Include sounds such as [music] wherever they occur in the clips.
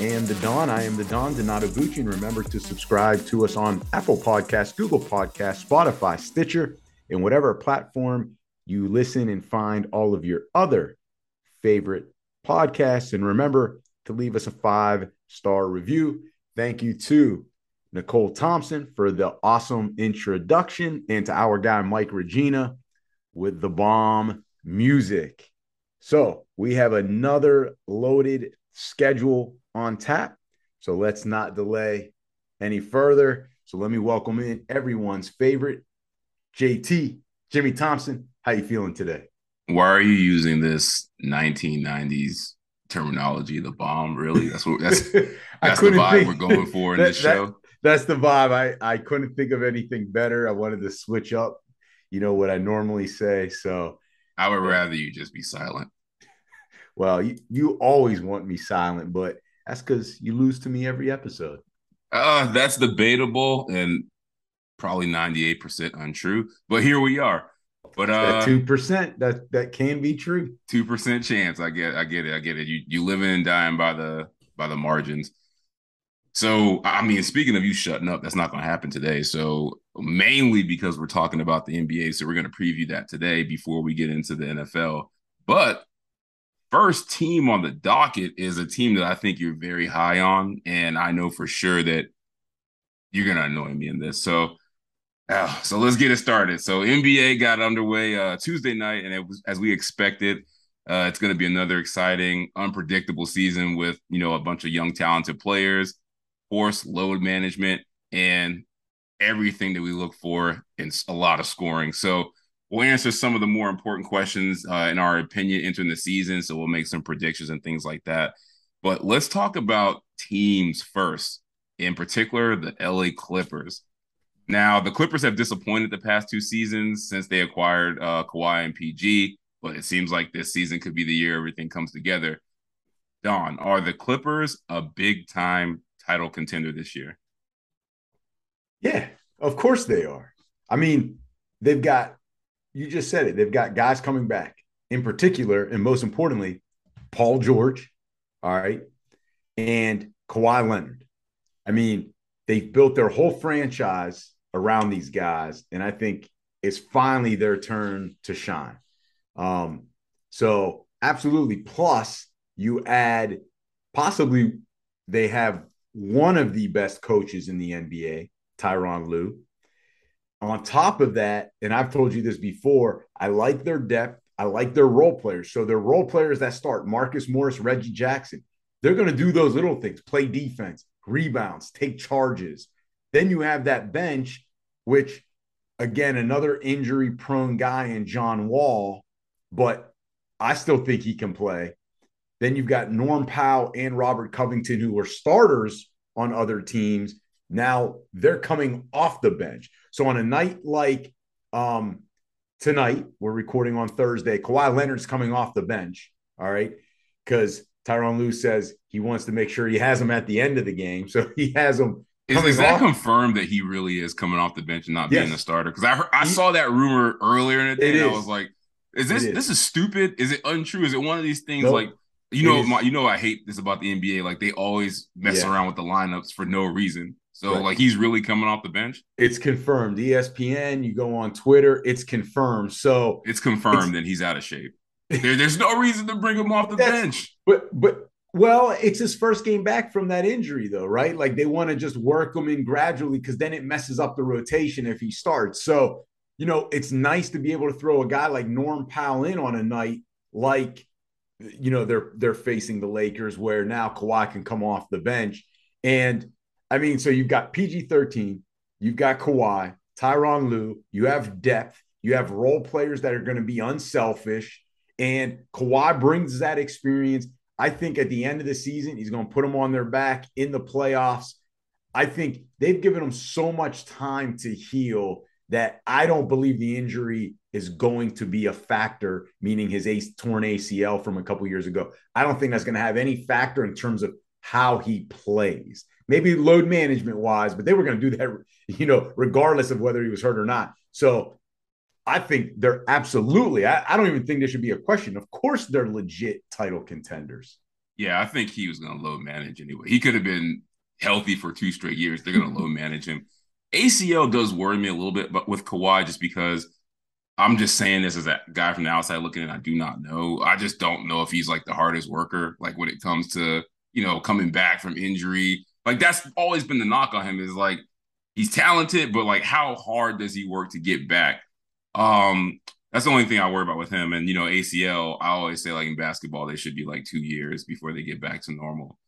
and the Don. I am the Don Donato Bucci, and remember to subscribe to us on Apple Podcasts, Google Podcasts, Spotify, Stitcher, and whatever platform you listen and find all of your other favorite podcasts. And remember to leave us a five star review. Thank you to Nicole Thompson for the awesome introduction, and to our guy Mike Regina with the bomb music. So we have another loaded schedule on tap. So let's not delay any further. So let me welcome in everyone's favorite JT, Jimmy Thompson. How you feeling today? Why are you using this 1990s terminology, the bomb? Really? That's what that's [laughs] that's the vibe think, we're going for in that, this show. That, that's the vibe. I, I couldn't think of anything better. I wanted to switch up, you know, what I normally say. So I would rather you just be silent. Well, you, you always want me silent, but that's because you lose to me every episode. Uh, that's debatable and probably 98% untrue. But here we are. But uh two percent that that can be true. Two percent chance. I get I get it. I get it. You you living and dying by the by the margins. So I mean, speaking of you shutting up, that's not going to happen today. So mainly because we're talking about the NBA, so we're going to preview that today before we get into the NFL. But first team on the docket is a team that I think you're very high on, and I know for sure that you're to annoy me in this. So uh, so let's get it started. So NBA got underway uh, Tuesday night, and it was as we expected. Uh, it's going to be another exciting, unpredictable season with you know a bunch of young, talented players, force load management, and everything that we look for in a lot of scoring. So we'll answer some of the more important questions uh, in our opinion entering the season. So we'll make some predictions and things like that. But let's talk about teams first. In particular, the LA Clippers. Now, the Clippers have disappointed the past two seasons since they acquired uh, Kawhi and PG, but it seems like this season could be the year everything comes together. Don, are the Clippers a big time title contender this year? Yeah, of course they are. I mean, they've got, you just said it, they've got guys coming back. In particular, and most importantly, Paul George, all right, and Kawhi Leonard. I mean, they've built their whole franchise around these guys, and I think it's finally their turn to shine. Um, so absolutely. Plus, you add possibly they have one of the best coaches in the NBA, Tyronn Lue. On top of that, and I've told you this before, I like their depth. I like their role players. So their role players that start Marcus Morris, Reggie Jackson, they're going to do those little things, play defense, rebounds, take charges. Then you have that bench which again, another injury prone guy in John Wall, but I still think he can play. Then you've got Norm Powell and Robert Covington, who were starters on other teams. Now they're coming off the bench. So on a night like um, tonight, we're recording on Thursday, Kawhi Leonard's coming off the bench. All right. Because Tyronn Lue says he wants to make sure he has him at the end of the game. So he has him is, is that off? confirmed that he really is coming off the bench and not yes. being a starter? Because I heard, I saw that rumor earlier in the day, and is. I was like, "Is this is. this is stupid? Is it untrue? Is it one of these things nope. like you know my, you know I hate this about the NBA? Like they always mess yeah. around with the lineups for no reason. So right. like he's really coming off the bench. It's confirmed. ESPN, you go on Twitter, it's confirmed. So it's confirmed that he's out of shape. There, there's no reason to bring him off the bench. But but well, it's his first game back from that injury, though, right? Like they want to just work him in gradually because then it messes up the rotation if he starts. So, you know, it's nice to be able to throw a guy like Norm Powell in on a night like, you know, they're they're facing the Lakers where now Kawhi can come off the bench. And I mean, so you've got PG 13, you've got Kawhi, Tyronn Lue, you have depth, you have role players that are going to be unselfish. And Kawhi brings that experience I think at the end of the season, he's going to put them on their back in the playoffs. I think they've given him so much time to heal that I don't believe the injury is going to be a factor, meaning his ace, torn ACL from a couple years ago. I don't think that's going to have any factor in terms of how he plays. Maybe load management wise, but they were going to do that, [laughs] you know, regardless of whether he was hurt or not. So I think they're absolutely, I, I don't even think there should be a question. Of course, they're legit title contenders. Yeah, I think he was going to load manage anyway. He could have been healthy for two straight years. They're going to load manage him. ACL does worry me a little bit, but with Kawhi, just because I'm just saying this as a guy from the outside looking in, I do not know. I just don't know if he's like the hardest worker, like when it comes to, you know, coming back from injury. Like that's always been the knock on him is like he's talented, but like how hard does he work to get back? Um, that's the only thing I worry about with him. And you know, ACL, I always say like in basketball, they should be like two years before they get back to normal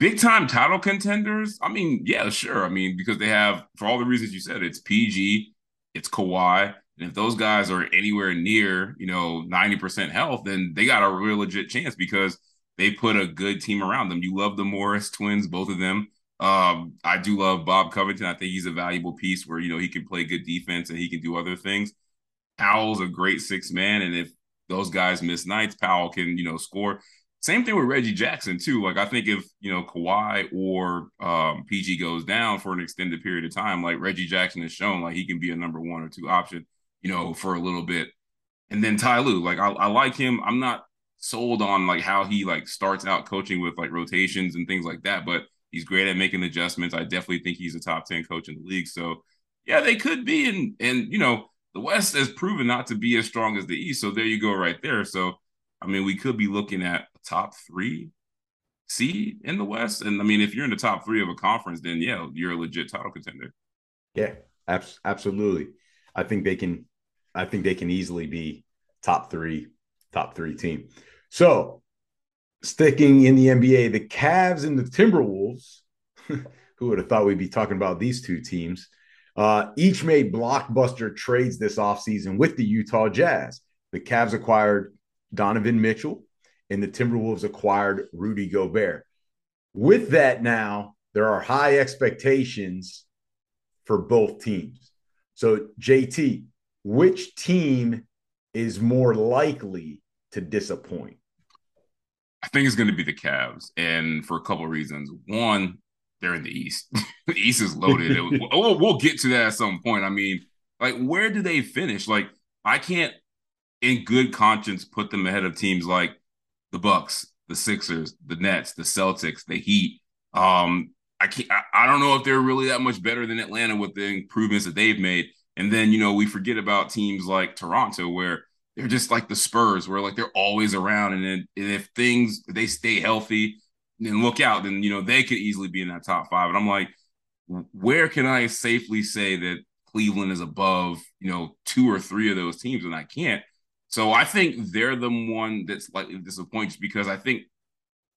big time title contenders. I mean, yeah, sure. I mean, because they have for all the reasons you said, it's PG, it's Kawhi, and if those guys are anywhere near, you know, ninety percent health, then they got a real legit chance because they put a good team around them. You love the Morris twins, both of them. Um, I do love Bob Covington. I think he's a valuable piece where you know he can play good defense and he can do other things. Powell's a great six man, and if those guys miss nights, Powell can you know score. Same thing with Reggie Jackson too. Like I think if you know Kawhi or um, PG goes down for an extended period of time, like Reggie Jackson has shown, like he can be a number one or two option, you know, for a little bit. And then Ty Lue, like I, I like him. I'm not sold on like how he like starts out coaching with like rotations and things like that, but he's great at making adjustments. I definitely think he's a top ten coach in the league. So yeah, they could be. And and you know the West has proven not to be as strong as the East. So there you go, right there. So I mean, we could be looking at top three seed in the West. And I mean, if you're in the top three of a conference, then yeah, you're a legit title contender. Yeah, absolutely. I think they can. I think they can easily be top three, top three team. So, sticking in the NBA, the Cavs and the Timberwolves. [laughs] who would have thought we'd be talking about these two teams? Uh, each made blockbuster trades this offseason with the Utah Jazz. The Cavs acquired Donovan Mitchell, and the Timberwolves acquired Rudy Gobert. With that, now there are high expectations for both teams. So, JT, which team is more likely to disappoint? I think it's going to be the Cavs, and for a couple of reasons. One, they're in the East. [laughs] the East is loaded. [laughs] we'll, we'll get to that at some point. I mean, like, where do they finish? Like, I can't, in good conscience, put them ahead of teams like the Bucks, the Sixers, the Nets, the Celtics, the Heat. Um, I can't. I, I don't know if they're really that much better than Atlanta with the improvements that they've made. And then you know we forget about teams like Toronto where they're just like the Spurs, where like they're always around, and, then, and if things they stay healthy, then look out, then you know they could easily be in that top five. And I'm like, where can I safely say that Cleveland is above you know two or three of those teams, and I can't. So I think they're the one that's slightly disappoints because I think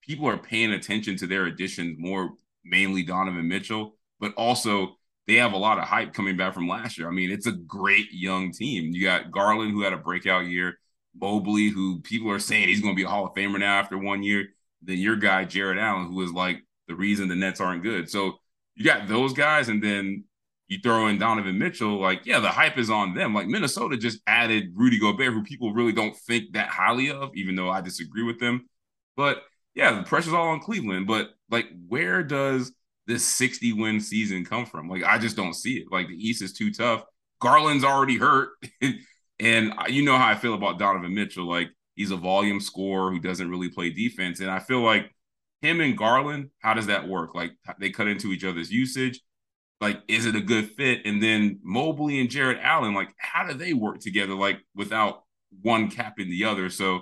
people are paying attention to their additions more, mainly Donovan Mitchell, but also they have a lot of hype coming back from last year. I mean, it's a great young team. You got Garland, who had a breakout year, Mobley, who people are saying he's going to be a Hall of Famer now after one year. Then your guy, Jarrett Allen, who is like the reason the Nets aren't good. So you got those guys, and then you throw in Donovan Mitchell, like, yeah, the hype is on them. Like Minnesota just added Rudy Gobert, who people really don't think that highly of, even though I disagree with them. But yeah, the pressure's all on Cleveland. But like, where does this 60 win season come from? Like, I just don't see it. Like, the East is too tough. Garland's already hurt. [laughs] and you know how I feel about Donovan Mitchell. Like, he's a volume scorer who doesn't really play defense. And I feel like him and Garland, how does that work? Like, they cut into each other's usage like is it a good fit and then mobley and Jarrett allen like how do they work together like without one capping the other so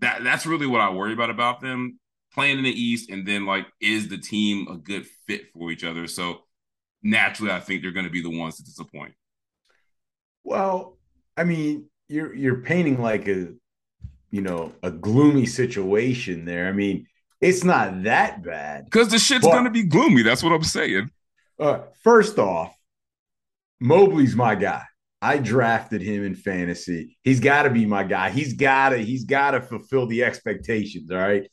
that that's really what i worry about about them playing in the east and then like is the team a good fit for each other so naturally i think they're going to be the ones to disappoint well i mean you're you're painting like a you know a gloomy situation there i mean it's not that bad because the shit's but, gonna be gloomy that's what i'm saying uh, first off, Mobley's my guy. I drafted him in fantasy. He's got to be my guy. He's got to. He's got to fulfill the expectations. All right.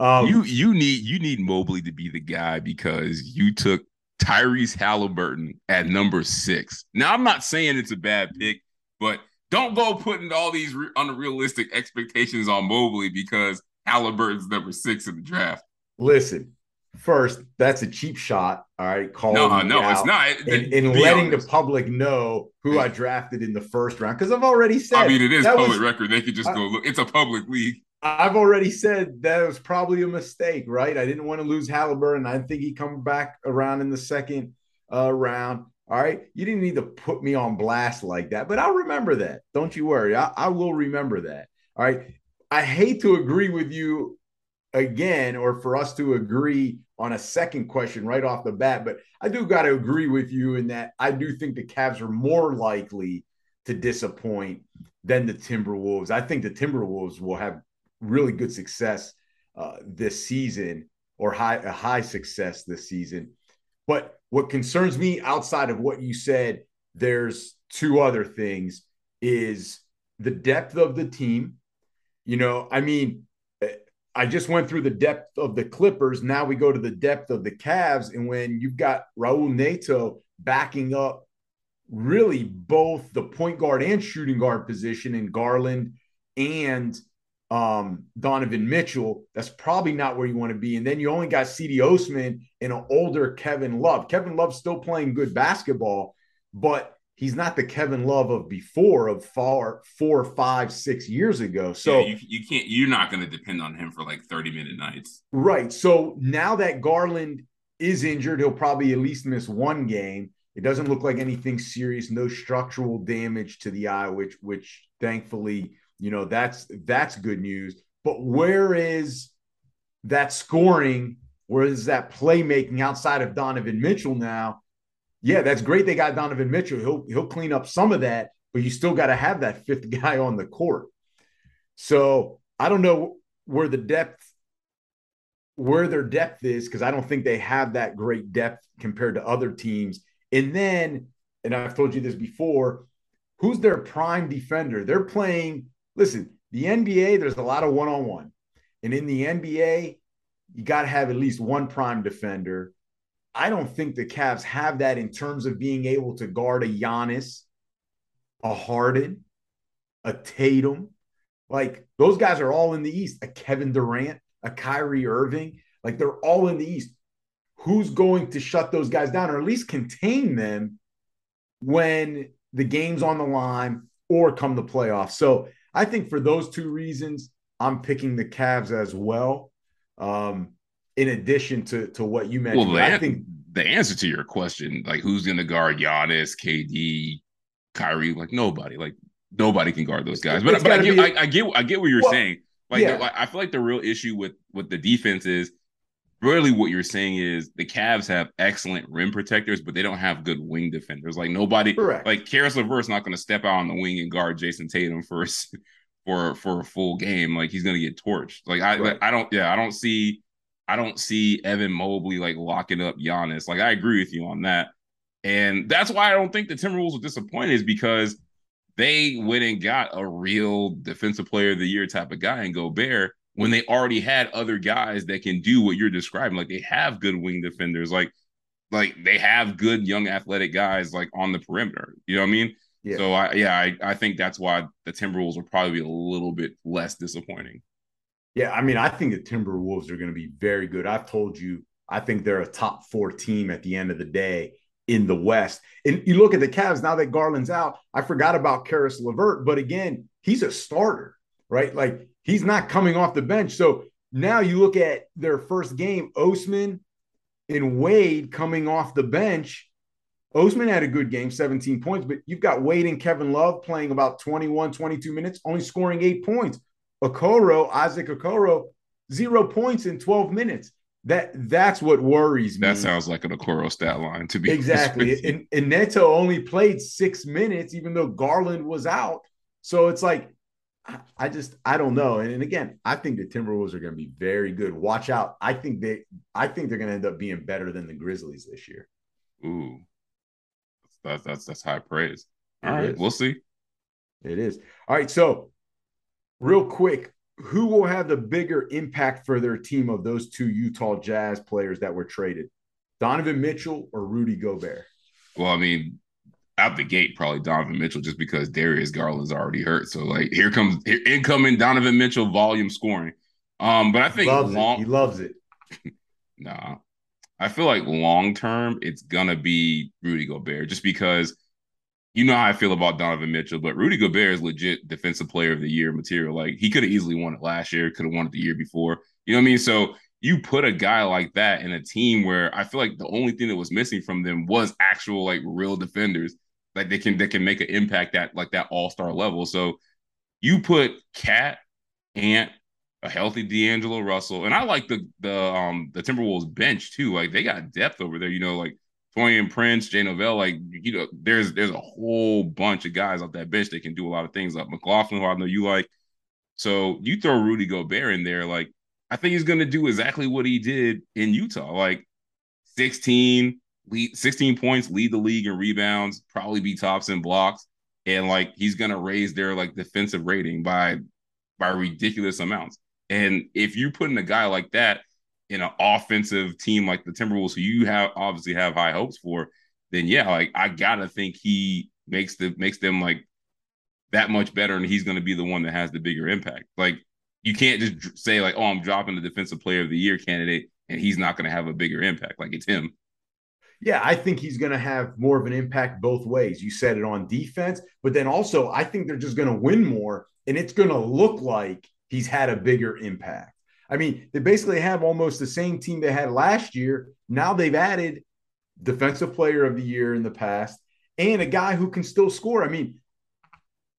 Um, you you need you need Mobley to be the guy because you took Tyrese Haliburton at number six. Now I'm not saying it's a bad pick, but don't go putting all these re- unrealistic expectations on Mobley because Haliburton's number six in the draft. Listen, first, that's a cheap shot. All right, call no, no, it's not. And, and letting honest. the public know who I drafted in the first round because I've already said. I mean, it is public was, record. They could just I, go look. It's a public league. I've already said that was probably a mistake, right? I didn't want to lose Haliburton. I think he come back around in the second uh, round. All right. You didn't need to put me on blast like that, but I'll remember that. Don't you worry. I, I will remember that. All right. I hate to agree with you again or for us to agree on a second question right off the bat, but I do got to agree with you in that I do think the Cavs are more likely to disappoint than the Timberwolves. I think the Timberwolves will have really good success uh, this season or high a high success this season. But what concerns me outside of what you said, there's two other things is the depth of the team. You know, I mean, I just went through the depth of the Clippers. Now we go to the depth of the Cavs. And when you've got Raul Neto backing up really both the point guard and shooting guard position in Garland and um, Donovan Mitchell, that's probably not where you want to be. And then you only got Cedi Osman and an older Kevin Love. Kevin Love's still playing good basketball, but he's not the Kevin Love of before, of far four, five, six years ago. So yeah, you, you can't, you're not going to depend on him for like 30 minute nights. Right. So now that Garland is injured, he'll probably at least miss one game. It doesn't look like anything serious, no structural damage to the eye, which, which thankfully you know, that's that's good news. But where is that scoring? Where is that playmaking outside of Donovan Mitchell now? Yeah, that's great. They got Donovan Mitchell. He'll he'll clean up some of that, but you still got to have that fifth [laughs] guy on the court. So I don't know where the depth, where their depth is, because I don't think they have that great depth compared to other teams. And then, and I've told you this before, who's their prime defender? They're playing listen, the NBA, there's a lot of one on one. And in the NBA, you got to have at least one prime defender. I don't think the Cavs have that in terms of being able to guard a Giannis, a Harden, a Tatum. Like those guys are all in the East. A Kevin Durant, a Kyrie Irving. Like they're all in the East. Who's going to shut those guys down or at least contain them when the game's on the line or come the playoffs? So I think for those two reasons, I'm picking the Cavs as well. Um, in addition to to what you mentioned, well, I think the answer to your question, like who's going to guard Giannis, KD, Kyrie, like nobody, like nobody can guard those guys. But, but I, get, I, I, get I get what you're well, saying. Like, yeah. I feel like the real issue with with the defense is really what you're saying is the Cavs have excellent rim protectors, but they don't have good wing defenders. Like nobody, Correct. like Caris LeVert's not going to step out on the wing and guard Jayson Tatum for for for a full game. Like he's going to get torched. Like I right. I don't yeah I don't see I don't see Evan Mobley like locking up Giannis. Like I agree with you on that, and that's why I don't think the Timberwolves are disappointed is because they went and got a real defensive player of the year type of guy and Gobert when they already had other guys that can do what you're describing. Like they have good wing defenders, like like they have good young athletic guys like on the perimeter. You know what I mean? Yeah. So I yeah, I, I think that's why the Timberwolves will probably be a little bit less disappointing. Yeah, I mean, I think the Timberwolves are going to be very good. I've told you, I think they're a top four team at the end of the day in the West. And you look at the Cavs now that Garland's out. I forgot about Caris LeVert, but again, he's a starter, right? Like He's not coming off the bench. So now you look at their first game, Osman and Wade coming off the bench. Osman had a good game, 17 points, but you've got Wade and Kevin Love playing about 21, 22 minutes, only scoring eight points. Okoro, Isaac Okoro, zero points in 12 minutes. That that's what worries me. That sounds like an Okoro stat line to be exactly. And, and Neto only played six minutes, even though Garland was out. So it's like I just I don't know. And, and again, I think the Timberwolves are going to be very good. Watch out. I think they I think they're going to end up being better than the Grizzlies this year. Ooh. That's that's that's high praise. All it right, is. we'll see. It is. All right, so real quick, who will have the bigger impact for their team of those two Utah Jazz players that were traded? Donovan Mitchell or Rudy Gobert? Well, I mean, out the gate, probably Donovan Mitchell, just because Darius Garland's already hurt. So like, here comes here, incoming Donovan Mitchell volume scoring. Um, but I think loves long, he loves it. [laughs] nah, I feel like long term it's gonna be Rudy Gobert, just because you know how I feel about Donovan Mitchell, but Rudy Gobert is legit defensive player of the year material. Like he could have easily won it last year, could have won it the year before. You know what I mean? So you put a guy like that in a team where I feel like the only thing that was missing from them was actual like real defenders. Like they can they can make an impact at like that all-star level. So you put KAT, Ant, a healthy D'Angelo Russell, and I like the the um the Timberwolves bench too. Like they got depth over there. You know, like Taurean Prince, Jaylen Nowell, like you know, there's there's a whole bunch of guys off that bench that can do a lot of things. Like McLaughlin, who I know you like. So you throw Rudy Gobert in there, like I think he's gonna do exactly what he did in Utah. Like 16, lead 16 points, lead the league in rebounds, probably be tops in blocks. And like he's gonna raise their like defensive rating by by ridiculous amounts. And if you're putting a guy like that in an offensive team like the Timberwolves, who you have obviously have high hopes for, then yeah, like I gotta think he makes the makes them like that much better, and he's gonna be the one that has the bigger impact. Like you can't just say like, oh, I'm dropping the defensive player of the year candidate, and he's not gonna have a bigger impact. Like it's him. Yeah, I think he's going to have more of an impact both ways. You said it on defense, but then also I think they're just going to win more, and it's going to look like he's had a bigger impact. I mean, they basically have almost the same team they had last year. Now they've added defensive player of the year in the past and a guy who can still score. I mean,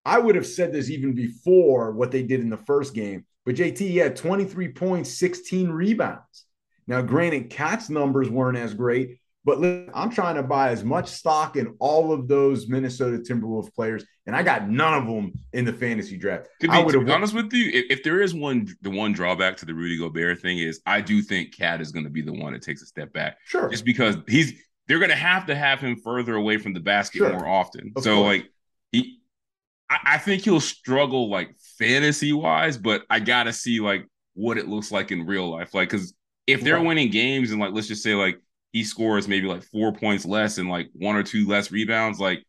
I would have said this even before what they did in the first game, but JT he had 23 points, 16 rebounds. Now, granted, KAT's numbers weren't as great, but look, I'm trying to buy as much stock in all of those Minnesota Timberwolves players, and I got none of them in the fantasy draft. Be, I would have honest with you, if, if, there is one, the one drawback to the Rudy Gobert thing is I do think KAT is going to be the one that takes a step back. Sure, just because he's they're going to have to have him further away from the basket sure. more often. Of so course. like he, I, I think he'll struggle like fantasy wise, but I got to see like what it looks like in real life, like because if they're right. winning games and like let's just say like he scores maybe like four points less and like one or two less rebounds, like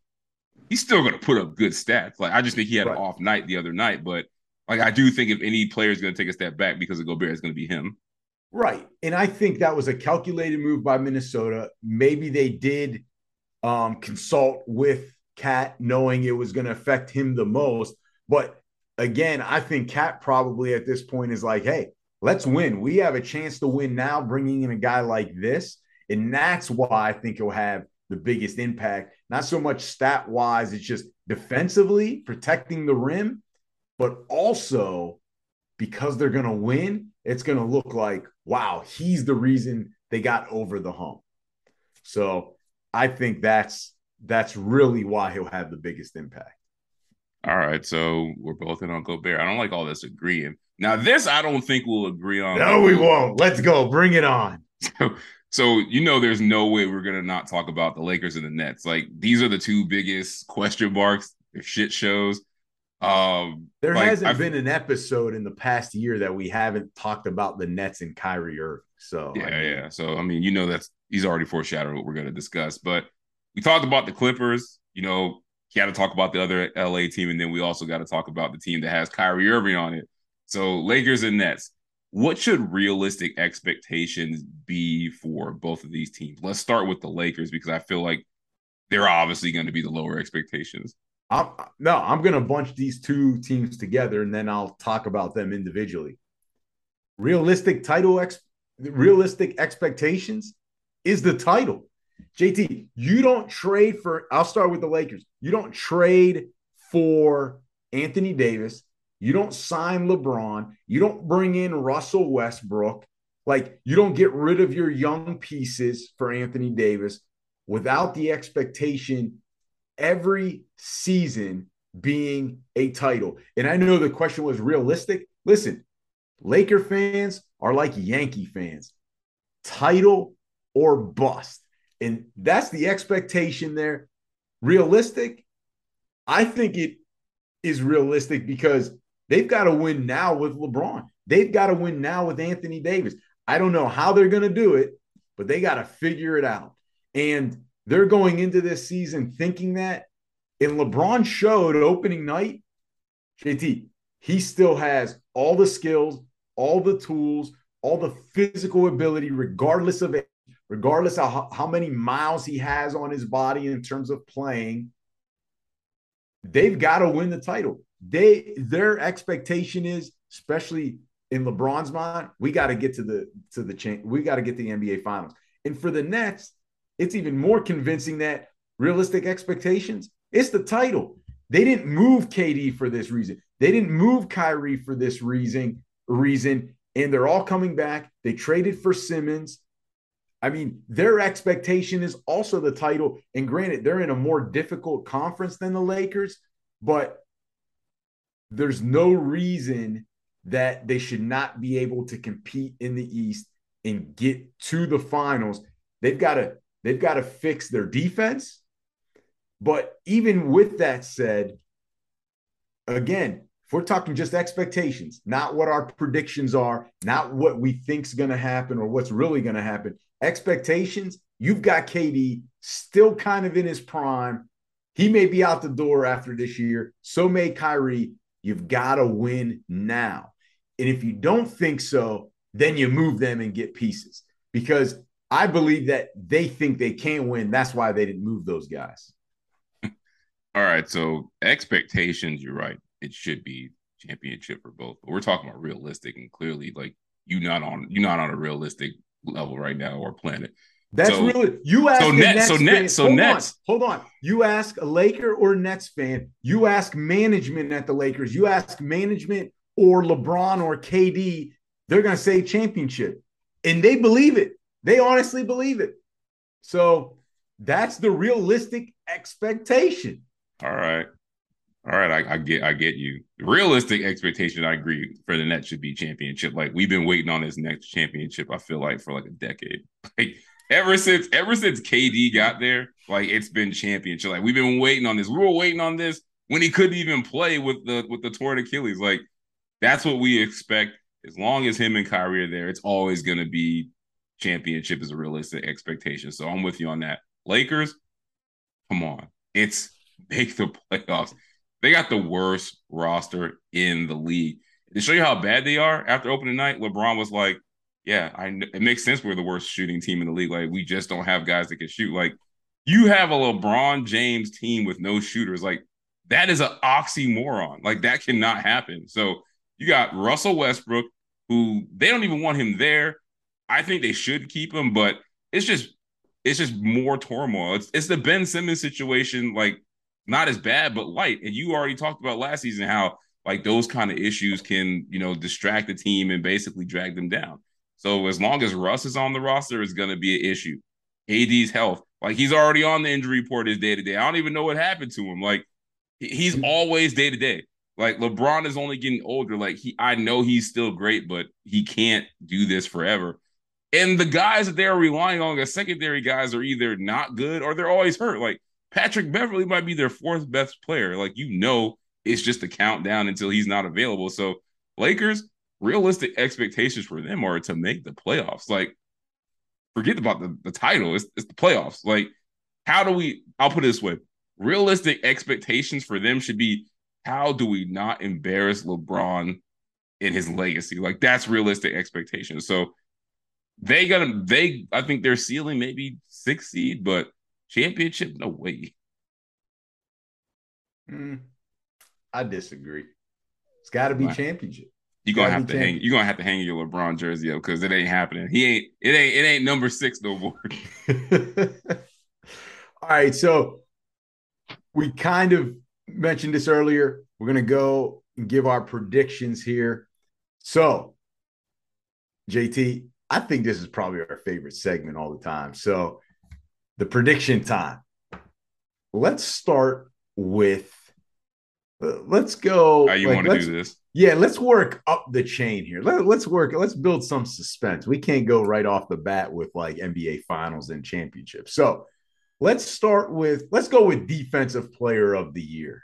he's still going to put up good stats. Like I just think he had right. an off night the other night, but like I do think if any player is going to take a step back because of Gobert, it's going to be him. Right, and I think that was a calculated move by Minnesota. Maybe they did um, consult with KAT, knowing it was going to affect him the most. But again, I think KAT probably at this point is like, "Hey, let's win. We have a chance to win now, bringing in a guy like this." And that's why I think he'll have the biggest impact. Not so much stat wise, it's just defensively protecting the rim, but also because they're going to win, it's going to look like, wow, he's the reason they got over the hump. So I think that's that's really why he'll have the biggest impact. All right, so we're both in on Gobert. I don't like all this agreeing. Now, this I don't think we'll agree on. No, we won't. Let's go. Bring it on. [laughs] So you know, there's no way we're gonna not talk about the Lakers and the Nets. Like these are the two biggest question marks. They're shit shows. Um, there like, hasn't I've, been an episode in the past year that we haven't talked about the Nets and Kyrie Irving. So yeah, I mean, yeah. So I mean, you know, that's he's already foreshadowed what we're gonna discuss. But we talked about the Clippers. You know, you got to talk about the other LA team, and then we also got to talk about the team that has Kyrie Irving on it. So Lakers and Nets what should realistic expectations be for both of these teams? Let's start with the Lakers because I feel like they're obviously going to be the lower expectations. I'm, no, I'm going to bunch these two teams together and then I'll talk about them individually. Realistic title ex realistic expectations is the title. JT, you don't trade for I'll start with the Lakers. You don't trade for Anthony Davis you don't sign LeBron. You don't bring in Russell Westbrook. Like, you don't get rid of your young pieces for Anthony Davis without the expectation every season being a title. And I know the question was realistic. Listen, Laker fans are like Yankee fans title or bust. And that's the expectation there. Realistic? I think it is realistic because They've got to win now with LeBron. They've got to win now with Anthony Davis. I don't know how they're going to do it, but they got to figure it out. And they're going into this season thinking that. And LeBron showed opening night, JT, he still has all the skills, all the tools, all the physical ability, regardless of regardless of how, how many miles he has on his body in terms of playing. They've got to win the title. They their expectation is, especially in LeBron's mind, we got to get to the to the chain. We got to get the NBA Finals. And for the Nets, it's even more convincing that realistic expectations, it's the title. They didn't move KD for this reason. They didn't move Kyrie for this reason, reason, and they're all coming back. They traded for Simmons. I mean, their expectation is also the title. And granted, they're in a more difficult conference than the Lakers, but there's no reason that they should not be able to compete in the East and get to the finals. They've got to They've got to fix their defense. But even with that said, again, if we're talking just expectations, not what our predictions are, not what we think's going to happen or what's really going to happen, expectations, you've got KD still kind of in his prime. He may be out the door after this year. So may Kyrie. You've got to win now. And if you don't think so, then you move them and get pieces because I believe that they think they can win. That's why they didn't move those guys. [laughs] All right. So expectations, you're right. It should be championship for both. But we're talking about realistic and clearly like you not on you're not on a realistic level right now or planet. That's so, really you ask so net, Nets so Nets so hold Nets. On, hold on. You ask a Laker or Nets fan, you ask management at the Lakers, you ask management or LeBron or KD, they're gonna say championship. And they believe it. They honestly believe it. So that's the realistic expectation. All right. All right, I, I, get I get you. Realistic expectation, I agree, for the Nets should be championship. Like we've been waiting on this next championship, I feel like, for like a decade. [laughs] Like ever since ever since KD got there, like it's been championship. Like we've been waiting on this. We were waiting on this when he couldn't even play with the with the torn Achilles. Like that's what we expect. As long as him and Kyrie are there, it's always gonna be championship is a realistic expectation. So I'm with you on that. Lakers, come on. It's make the playoffs. They got the worst roster in the league. To show you how bad they are, after opening night, LeBron was like, "Yeah, I it makes sense we're the worst shooting team in the league. Like we just don't have guys that can shoot. Like you have a LeBron James team with no shooters. Like that is an oxymoron. Like that cannot happen. So you got Russell Westbrook, who they don't even want him there. I think they should keep him, but it's just it's just more turmoil. It's it's the Ben Simmons situation, like not as bad, but light. And you already talked about last season how like those kind of issues can you know distract the team and basically drag them down. So as long as Russ is on the roster, it's going to be an issue. AD's health, like he's already on the injury report, is day to day. I don't even know what happened to him. Like he's always day to day. Like LeBron is only getting older. Like he, I know he's still great, but he can't do this forever. And the guys that they're relying on as secondary guys are either not good or they're always hurt. Like Patrick Beverley might be their fourth best player. Like you know, it's just a countdown until he's not available. So Lakers, realistic expectations for them are to make the playoffs. Like, forget about the, the title. It's, it's the playoffs. Like, how do we I'll put it this way. Realistic expectations for them should be how do we not embarrass LeBron in his legacy? Like that's realistic expectations. So they got to, they I think their ceiling maybe six seed, but championship, no way. Mm, I disagree. It's got to be right. championship. You're gonna have to hang. You're gonna have to hang your LeBron jersey up because it ain't happening. He ain't. It ain't. It ain't number six no more. [laughs] All right, so we kind of mentioned this earlier. We're gonna go and give our predictions here. So, JT, I think this is probably our favorite segment all the time. So, the prediction time. Let's start with. Uh, let's go. How you like, want to do this? Yeah, let's work up the chain here. Let, let's work. Let's build some suspense. We can't go right off the bat with like NBA Finals and championships. So, let's start with. Let's go with Defensive Player of the Year.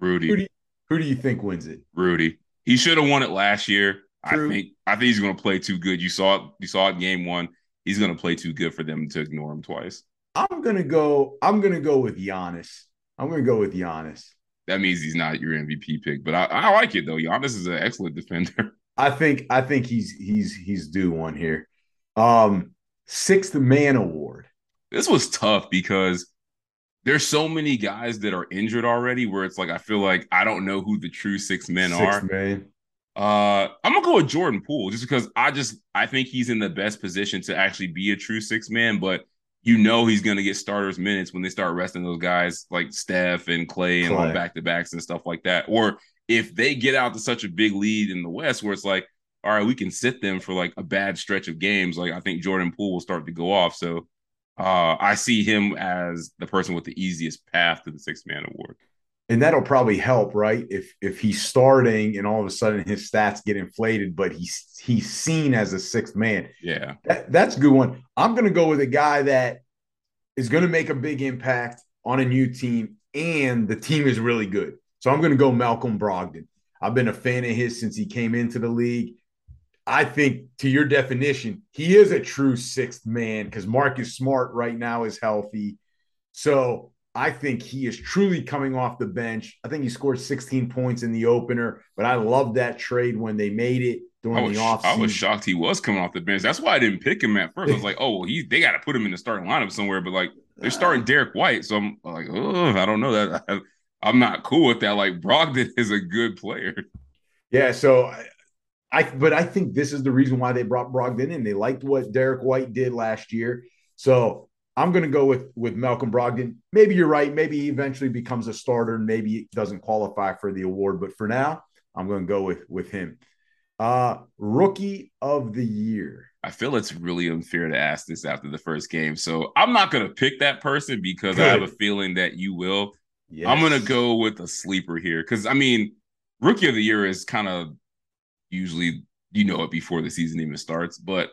Rudy. Who do you think wins it? Rudy. He should have won it last year. True. I think I think he's going to play too good. You saw it. You saw it game one. He's going to play too good for them to ignore him twice. I'm gonna go. I'm gonna go with Giannis. I'm gonna go with Giannis. That means he's not your MVP pick, but I, I like it though. Giannis is an excellent defender. [laughs] I think. I think he's he's he's due one here. Um, sixth man award. This was tough because there's so many guys that are injured already. Where it's like I feel like I don't know who the true six men Sixth are. man. Uh, I'm gonna go with Jordan Poole just because I just I think he's in the best position to actually be a true six man, but you know he's gonna get starters minutes when they start resting those guys like Steph and Klay and Klay. on back to backs and stuff like that. Or if they get out to such a big lead in the West where it's like, all right, we can sit them for like a bad stretch of games. Like I think Jordan Poole will start to go off. So uh I see him as the person with the easiest path to the six man award. And that'll probably help, right? If if he's starting and all of a sudden his stats get inflated, but he's he's seen as a sixth man. Yeah. That, that's a good one. I'm going to go with a guy that is going to make a big impact on a new team, and the team is really good. So I'm going to go Malcolm Brogdon. I've been a fan of his since he came into the league. I think, to your definition, he is a true sixth man because Marcus Smart right now is healthy. So I think he is truly coming off the bench. I think he scored 16 points in the opener, but I love that trade when they made it during was, the offseason. I was shocked he was coming off the bench. That's why I didn't pick him at first. I was like, oh, well, he they got to put him in the starting lineup somewhere. But like they're starting Derrick White, so I'm like, oh, I don't know that. I, I'm not cool with that. Like Brogdon [laughs] is a good player. Yeah, so I, I but I think this is the reason why they brought Brogdon in. They liked what Derrick White did last year. So I'm going to go with with Malcolm Brogdon. Maybe you're right. Maybe he eventually becomes a starter and maybe he doesn't qualify for the award, but for now, I'm going to go with with him. Uh rookie of the year. I feel it's really unfair to ask this after the first game, so I'm not gonna pick that person because I have a feeling that you will. Yes. I'm gonna go with a sleeper here because I mean, rookie of the year is kind of usually you know it before the season even starts, but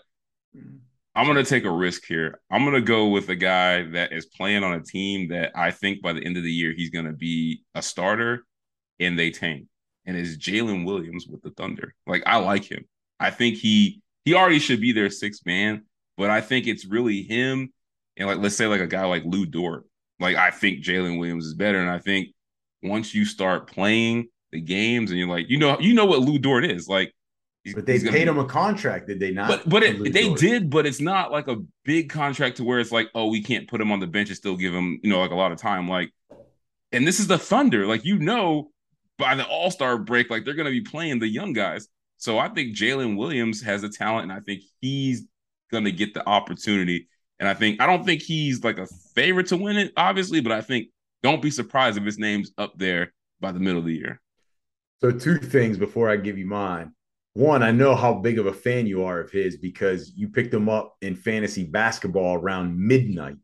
I'm gonna take a risk here. I'm gonna go with a guy that is playing on a team that I think by the end of the year he's gonna be a starter, and they tank. And is Jalen Williams with the Thunder? Like I like him. I think he he already should be their sixth man, but I think it's really him and like let's say like a guy like Lu Dort. Like I think Jalen Williams is better, and I think once you start playing the games and you're like, you know, you know what Lu Dort is like. But they paid him a contract, did they not? but but it, they Dort? did, but it's not like a big contract to where it's like, oh, we can't put him on the bench and still give him, you know, like a lot of time. Like, and this is the Thunder. Like, you know, by the All Star break, like they're gonna be playing the young guys. So I think Jalen Williams has a talent, and I think he's gonna get the opportunity. And I think I don't think he's like a favorite to win it, obviously, but I think don't be surprised if his name's up there by the middle of the year. So two things before I give you mine. One, I know how big of a fan you are of his because you picked him up in fantasy basketball around midnight.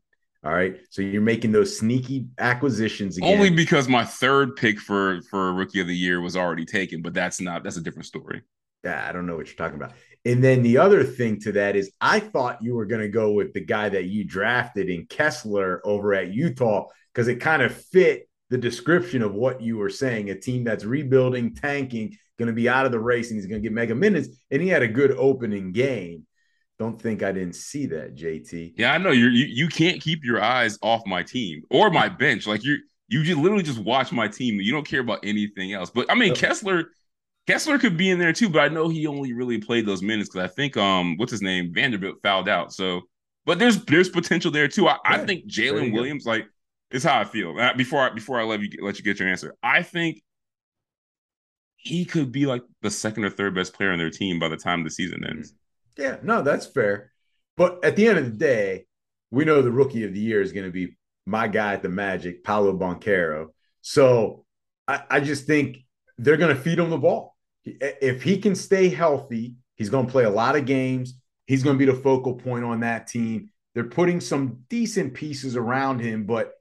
All right. So you're making those sneaky acquisitions again. Only because my third pick for for rookie of the year was already taken, but that's not that's a different story. Yeah, I don't know what you're talking about. And then the other thing to that is I thought you were going to go with the guy that you drafted in Kessler over at Utah because it kind of fit the description of what you were saying a team that's rebuilding, tanking, going to be out of the race, and he's going to get mega minutes. And he had a good opening game. Don't think I didn't see that, JT. Yeah, I know you're, you you can't keep your eyes off my team or my bench. Like you you just literally just watch my team. You don't care about anything else. But I mean, Kessler Kessler could be in there too, but I know he only really played those minutes because I think um what's his name Vanderbilt fouled out. So, but there's there's potential there too. I, I think Jalen go. Williams like is how I feel. Uh, Before I before I let you let you get your answer, I think he could be like the second or third best player on their team by the time the season mm-hmm. ends. Yeah, no, that's fair. But at the end of the day, we know the rookie of the year is going to be my guy at the Magic, Paolo Banchero. So I, I just think they're going to feed him the ball. If he can stay healthy, he's going to play a lot of games. He's going to be the focal point on that team. They're putting some decent pieces around him, but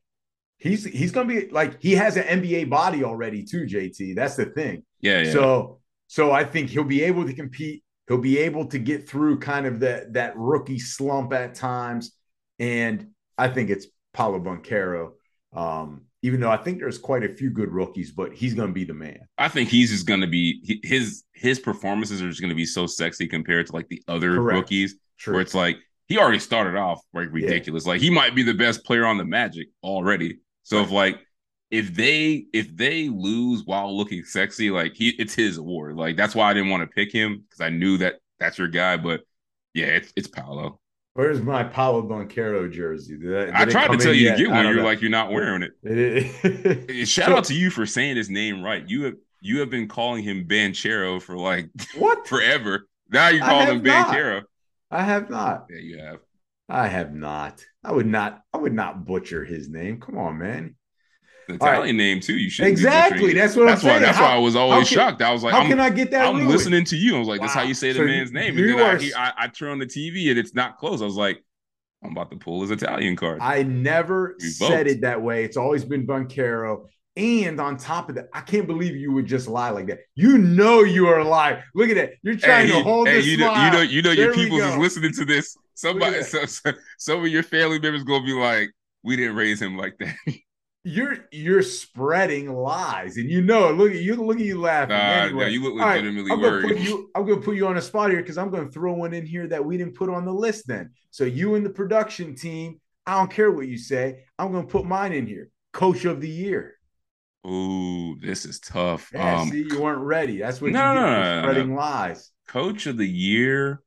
he's he's going to be like he has an NBA body already too. JT, that's the thing. Yeah, yeah. So so I think he'll be able to compete. He'll be able to get through kind of that that rookie slump at times, and I think it's Paolo Banchero. Um, even though I think there's quite a few good rookies, but he's going to be the man. I think he's just going to be his his performances are just going to be so sexy compared to like the other Correct. rookies, True. where it's like he already started off like ridiculous. Yeah. Like he might be the best player on the Magic already. So right. if like if they if they lose while looking sexy, like he it's his award. Like that's why I didn't want to pick him because I knew that that's your guy. But yeah, it's it's Paolo. Where's my Paolo Banchero jersey? Did did I tried to tell you yet? to get one. You're know. like, you're not wearing it. Shout so, out to you for saying his name right. You have you have been calling him Banchero for like [laughs] what forever. Now you call him Banchero. I have not. Yeah, you have. I have not. I would not. I would not butcher his name. Come on, man. Italian right. name too. You should exactly. That's what that's I'm why, saying. That's how, why I was always can, shocked. I was like, how can I get that? I'm listening to you. I was like, wow. that's how you say the so man's name. And then are, I, I, I turn on the TV and it's not close. I was like, I'm about to pull his Italian card. I never said it that way. It's always been Banchero. And on top of that, I can't believe you would just lie like that. You know you are a lying. Look at that. You're trying hey, to hold hey, you smile. know, you know, you know, there your people is listening to this. Somebody, so, so, some of your family members gonna be like, "We didn't raise him like that." [laughs] you're you're spreading lies, and you know. Look at you. Look at you laughing. Nah, anyway, you look legitimately right, I'm worried. Gonna put you, I'm going to put you on a spot here because I'm going to throw one in here that we didn't put on the list. Then, so you and the production team. I don't care what you say. I'm going to put mine in here. Coach of the year. Ooh, this is tough. Yeah, um, see, you weren't ready. That's what no, you no, no, spreading lies. Coach of the year.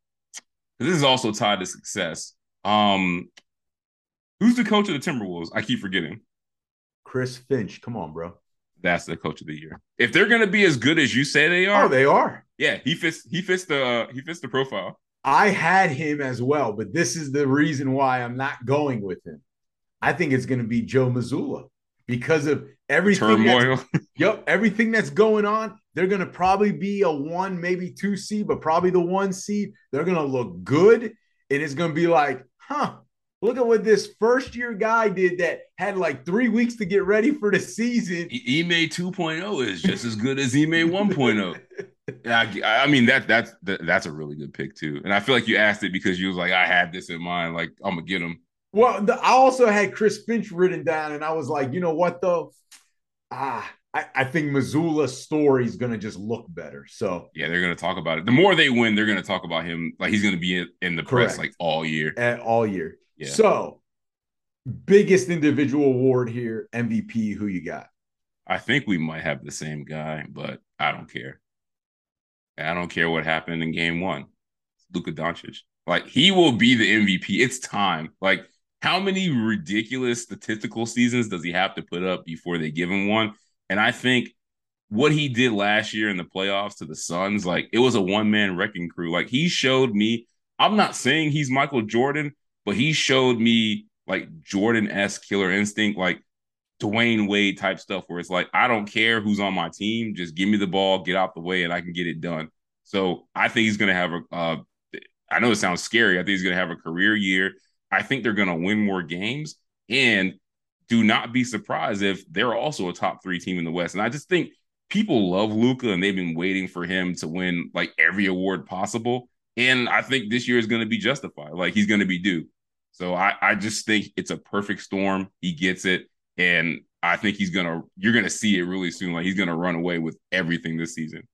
This is also tied to success. Um, who's the coach of the Timberwolves? I keep forgetting. Chris Finch. Come on, bro. That's the coach of the year. If they're gonna be as good as you say they are, oh, they are. Yeah, he fits. He fits the. Uh, he fits the profile. I had him as well, but this is the reason why I'm not going with him. I think it's going to be Joe Mazzulla because of everything. Turmoil. [laughs] yep, everything that's going on. They're going to probably be a one, maybe two seed, but probably the one seed. They're going to look good, and it's going to be like, huh, Look at what this first year guy did that had like three weeks to get ready for the season. Ime 2.0 is just as good as Ime 1.0. I, I mean that that's that, that's a really good pick too, and I feel like you asked it because you was like, I had this in mind, like I'm gonna get him. Well, the, I also had Chris Finch written down, and I was like, you know what though, ah, I, I think Mazzulla's story is gonna just look better. So yeah, they're gonna talk about it. The more they win, they're gonna talk about him. Like he's gonna be in, in the Correct. press like all year, At, all year. Yeah. So, biggest individual award here, MVP. Who you got? I think we might have the same guy, but I don't care. I don't care what happened in game one. Luka Doncic. Like he will be the MVP. It's time. Like how many ridiculous statistical seasons does he have to put up before they give him one? And I think what he did last year in the playoffs to the Suns, like it was a one man wrecking crew. Like he showed me. I'm not saying he's Michael Jordan, but he showed me like Jordan s killer instinct, like Dwyane Wade type stuff, where it's like I don't care who's on my team, just give me the ball, get out the way, and I can get it done. So I think he's gonna have a. Uh, I know it sounds scary. I think he's gonna have a career year. I think they're gonna win more games, and do not be surprised if they're also a top three team in the West. And I just think people love Luka, and they've been waiting for him to win like every award possible. And I think this year is going to be justified. Like he's going to be due. So I, I just think it's a perfect storm. He gets it. And I think he's gonna you're gonna see it really soon. Like he's gonna run away with everything this season.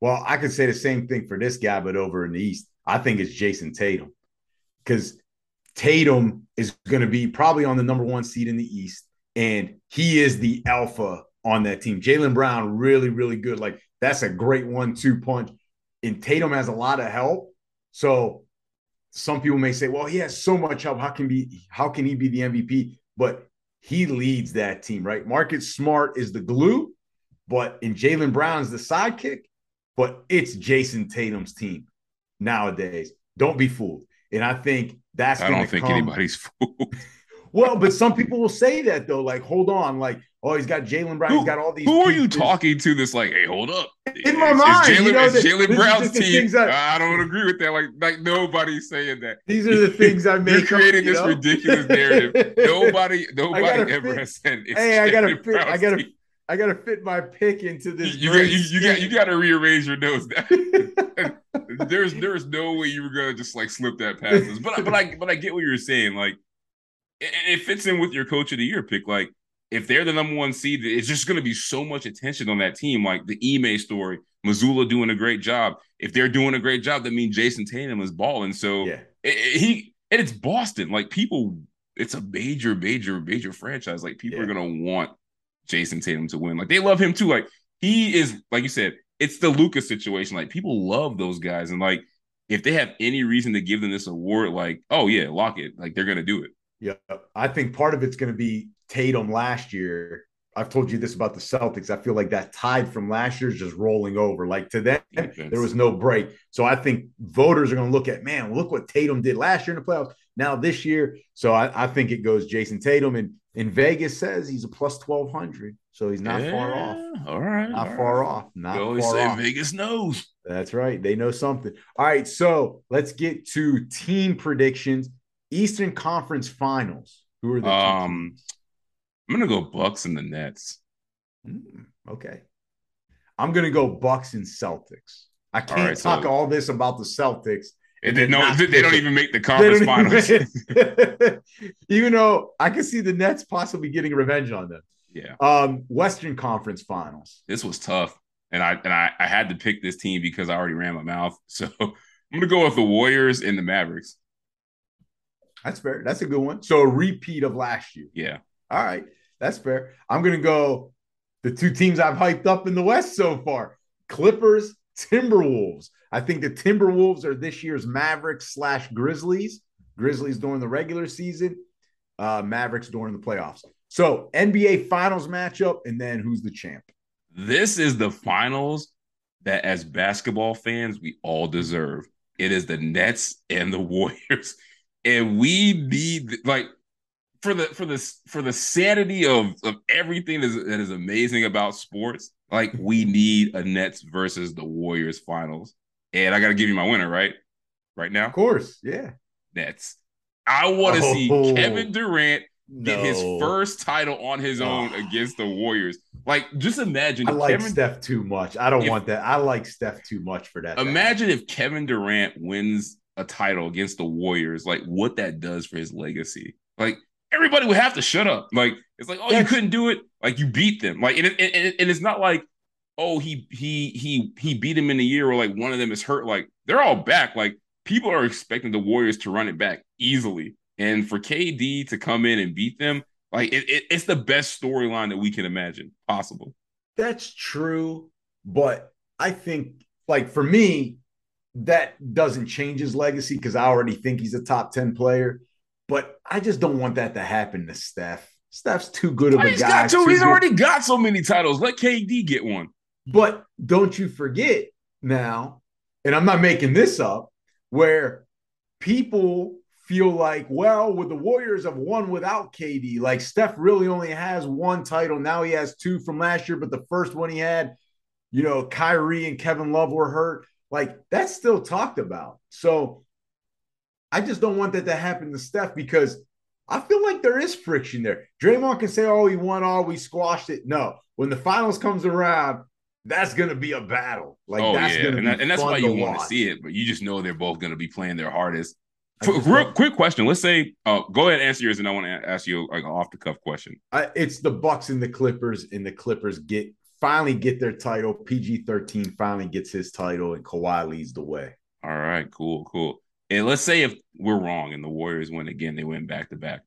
Well, I could say the same thing for this guy, but over in the East, I think it's Jayson Tatum. Because Tatum is to be probably on the number one seed in the East, and he is the alpha on that team. Jaylen Brown, really, really good. Like that's a great one-two punch. And Tatum has a lot of help. So some people may say, well, he has so much help. How can be how can he be the MVP? But he leads that team, right? Marcus Smart is the glue, but in Jaylen Brown's the sidekick, but it's Jayson Tatum's team nowadays. Don't be fooled. And I think that's I don't think come. anybody's [laughs] fooled. well, but some people will say that though, like, hold on, like, oh, he's got Jaylen Brown, who, he's got all these. Who are you talking to? This like, hey, hold up. In my mind, Jaylen, you know, Jaylen Brown's team. That, I don't agree with that. Like, like nobody's saying that. These are the things I [laughs] make. You're creating up, you this know? ridiculous narrative. [laughs] nobody, nobody ever fit, has said. hey, I gotta fit. I gotta. Team. I gotta fit my pick into this. You, got, you, you got you got to rearrange your notes. [laughs] there's there's no way you were gonna just like slip that past us. But but I but I get what you're saying. Like it, it fits in with your coach of the year pick. Like if they're the number one seed, it's just going to be so much attention on that team. Like the Ime story, Mazzulla doing a great job. If they're doing a great job, that means Jayson Tatum is balling. So yeah. it, it, he and it's Boston. Like people, it's a major, major, major franchise. Like people yeah. are gonna want Jayson Tatum to win. Like they love him too. Like he is, like you said, it's the Luka's situation. Like people love those guys, and like if they have any reason to give them this award, like oh yeah, lock it. Like they're gonna do it. Yeah, I think part of it's going to be Tatum last year. I've told you this about the Celtics. I feel like that tide from last year is just rolling over. Like to them, Defense. there was no break. So I think voters are going to look at, man, look what Tatum did last year in the playoffs. Now this year, so I, I think it goes Jayson Tatum, and in Vegas says he's a plus twelve hundred, so he's not yeah, far off. All right, not all far right. off. Not you always say off. Vegas knows. That's right. They know something. All right, so let's get to team predictions. Eastern Conference Finals. Who are the um? I'm gonna go Bucks and the Nets. Mm, okay, I'm gonna go Bucks and Celtics. I can't all right, talk so all this about the Celtics. And they, no, they don't even make the [laughs] conference finals. Even, even though I can see the Nets possibly getting revenge on them. Yeah. Um, Western Conference Finals. This was tough, and I and I, I had to pick this team because I already ran my mouth. [laughs] So I'm gonna go with the Warriors and the Mavericks. That's fair. That's a good one. So a repeat of last year. Yeah. All right. That's fair. I'm gonna go the two teams I've hyped up in the West so far: Clippers, Timberwolves. I think the Timberwolves are this year's Mavericks slash Grizzlies. Grizzlies during the regular season, uh, Mavericks during the playoffs. So NBA Finals matchup, and then who's the champ? This is the finals that, as basketball fans, we all deserve. It is the Nets and the [laughs] Warriors and we need like for the for the for the sanity of of everything that is, that is amazing about sports. Like we need a Nets versus the Warriors finals, and I got to give you my winner right, right now. Of course, yeah, Nets. I want to oh, see Kevin Durant get his first title on his own oh. against the Warriors. Like, just imagine. I like Kevin, Steph too much. I don't if, want that. I like Steph too much for that. Imagine if Kevin Durant wins a title against the Warriors, like what that does for his legacy. Like everybody would have to shut up. Like it's like, oh, That's, you couldn't do it. Like you beat them. Like and, it, and, and it's not like, oh, he he he he beat him in a year or like one of them is hurt. Like they're all back. Like people are expecting the Warriors to run it back easily. And for KD to come in and beat them, like it, it, it's the best storyline that we can imagine possible. That's true, but I think like for me, that doesn't change his legacy because I already think he's a top 10 player. But I just don't want that to happen to Steph. Steph's too good of a he's guy. Got two, he's good. already got so many titles. Let KD get one. But don't you forget now, and I'm not making this up, where people feel like, well, with the Warriors have won without KD, like Steph really only has one title. Now he has two from last year, but the first one he had, you know, Kyrie and Kevin Love were hurt. Like that's still talked about. So I just don't want that to happen to Steph because I feel like there is friction there. Draymond can say, "Oh, he won all, we squashed it." No, when the finals comes around, that's going to be a battle. Like oh, that's yeah. going to and, that, and that's why you want to see it. But you just know they're both going to be playing their hardest. real quick question. Let's say, uh, go ahead and answer yours, and I want to ask you like an off the cuff question. I, it's the Bucks and the Clippers, and the Clippers get finally get their title. PG 13 finally gets his title, and Kawhi leads the way. All right, cool, cool. And let's say if we're wrong and the Warriors win again, they win back to back.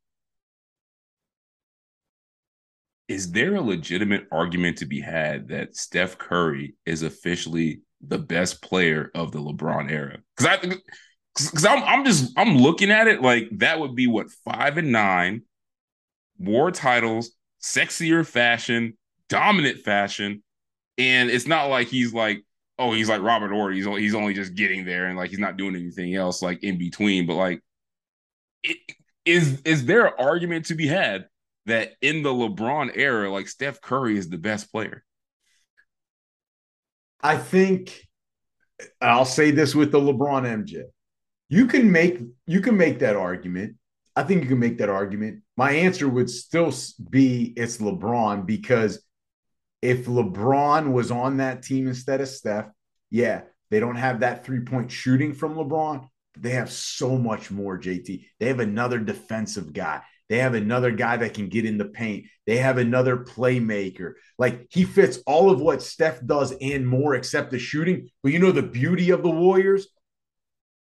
Is there a legitimate argument to be had that Steph Curry is officially the best player of the LeBron era? Because I because I'm I'm just I'm looking at it like that would be what five and nine, more titles, sexier fashion, dominant fashion. And it's not like he's like, oh, he's like Robert Horry. He's only, he's only just getting there and like he's not doing anything else like in between. But like, it, is is there an argument to be had that in the LeBron era, like Steph Curry is the best player? I think I'll say this with the LeBron MJ. You can make you can make that argument. I think you can make that argument. My answer would still be it's LeBron because if LeBron was on that team instead of Steph, yeah, they don't have that three point shooting from LeBron, but they have so much more, JT. They have another defensive guy. They have another guy that can get in the paint. They have another playmaker. Like he fits all of what Steph does and more, except the shooting. But you know the beauty of the Warriors?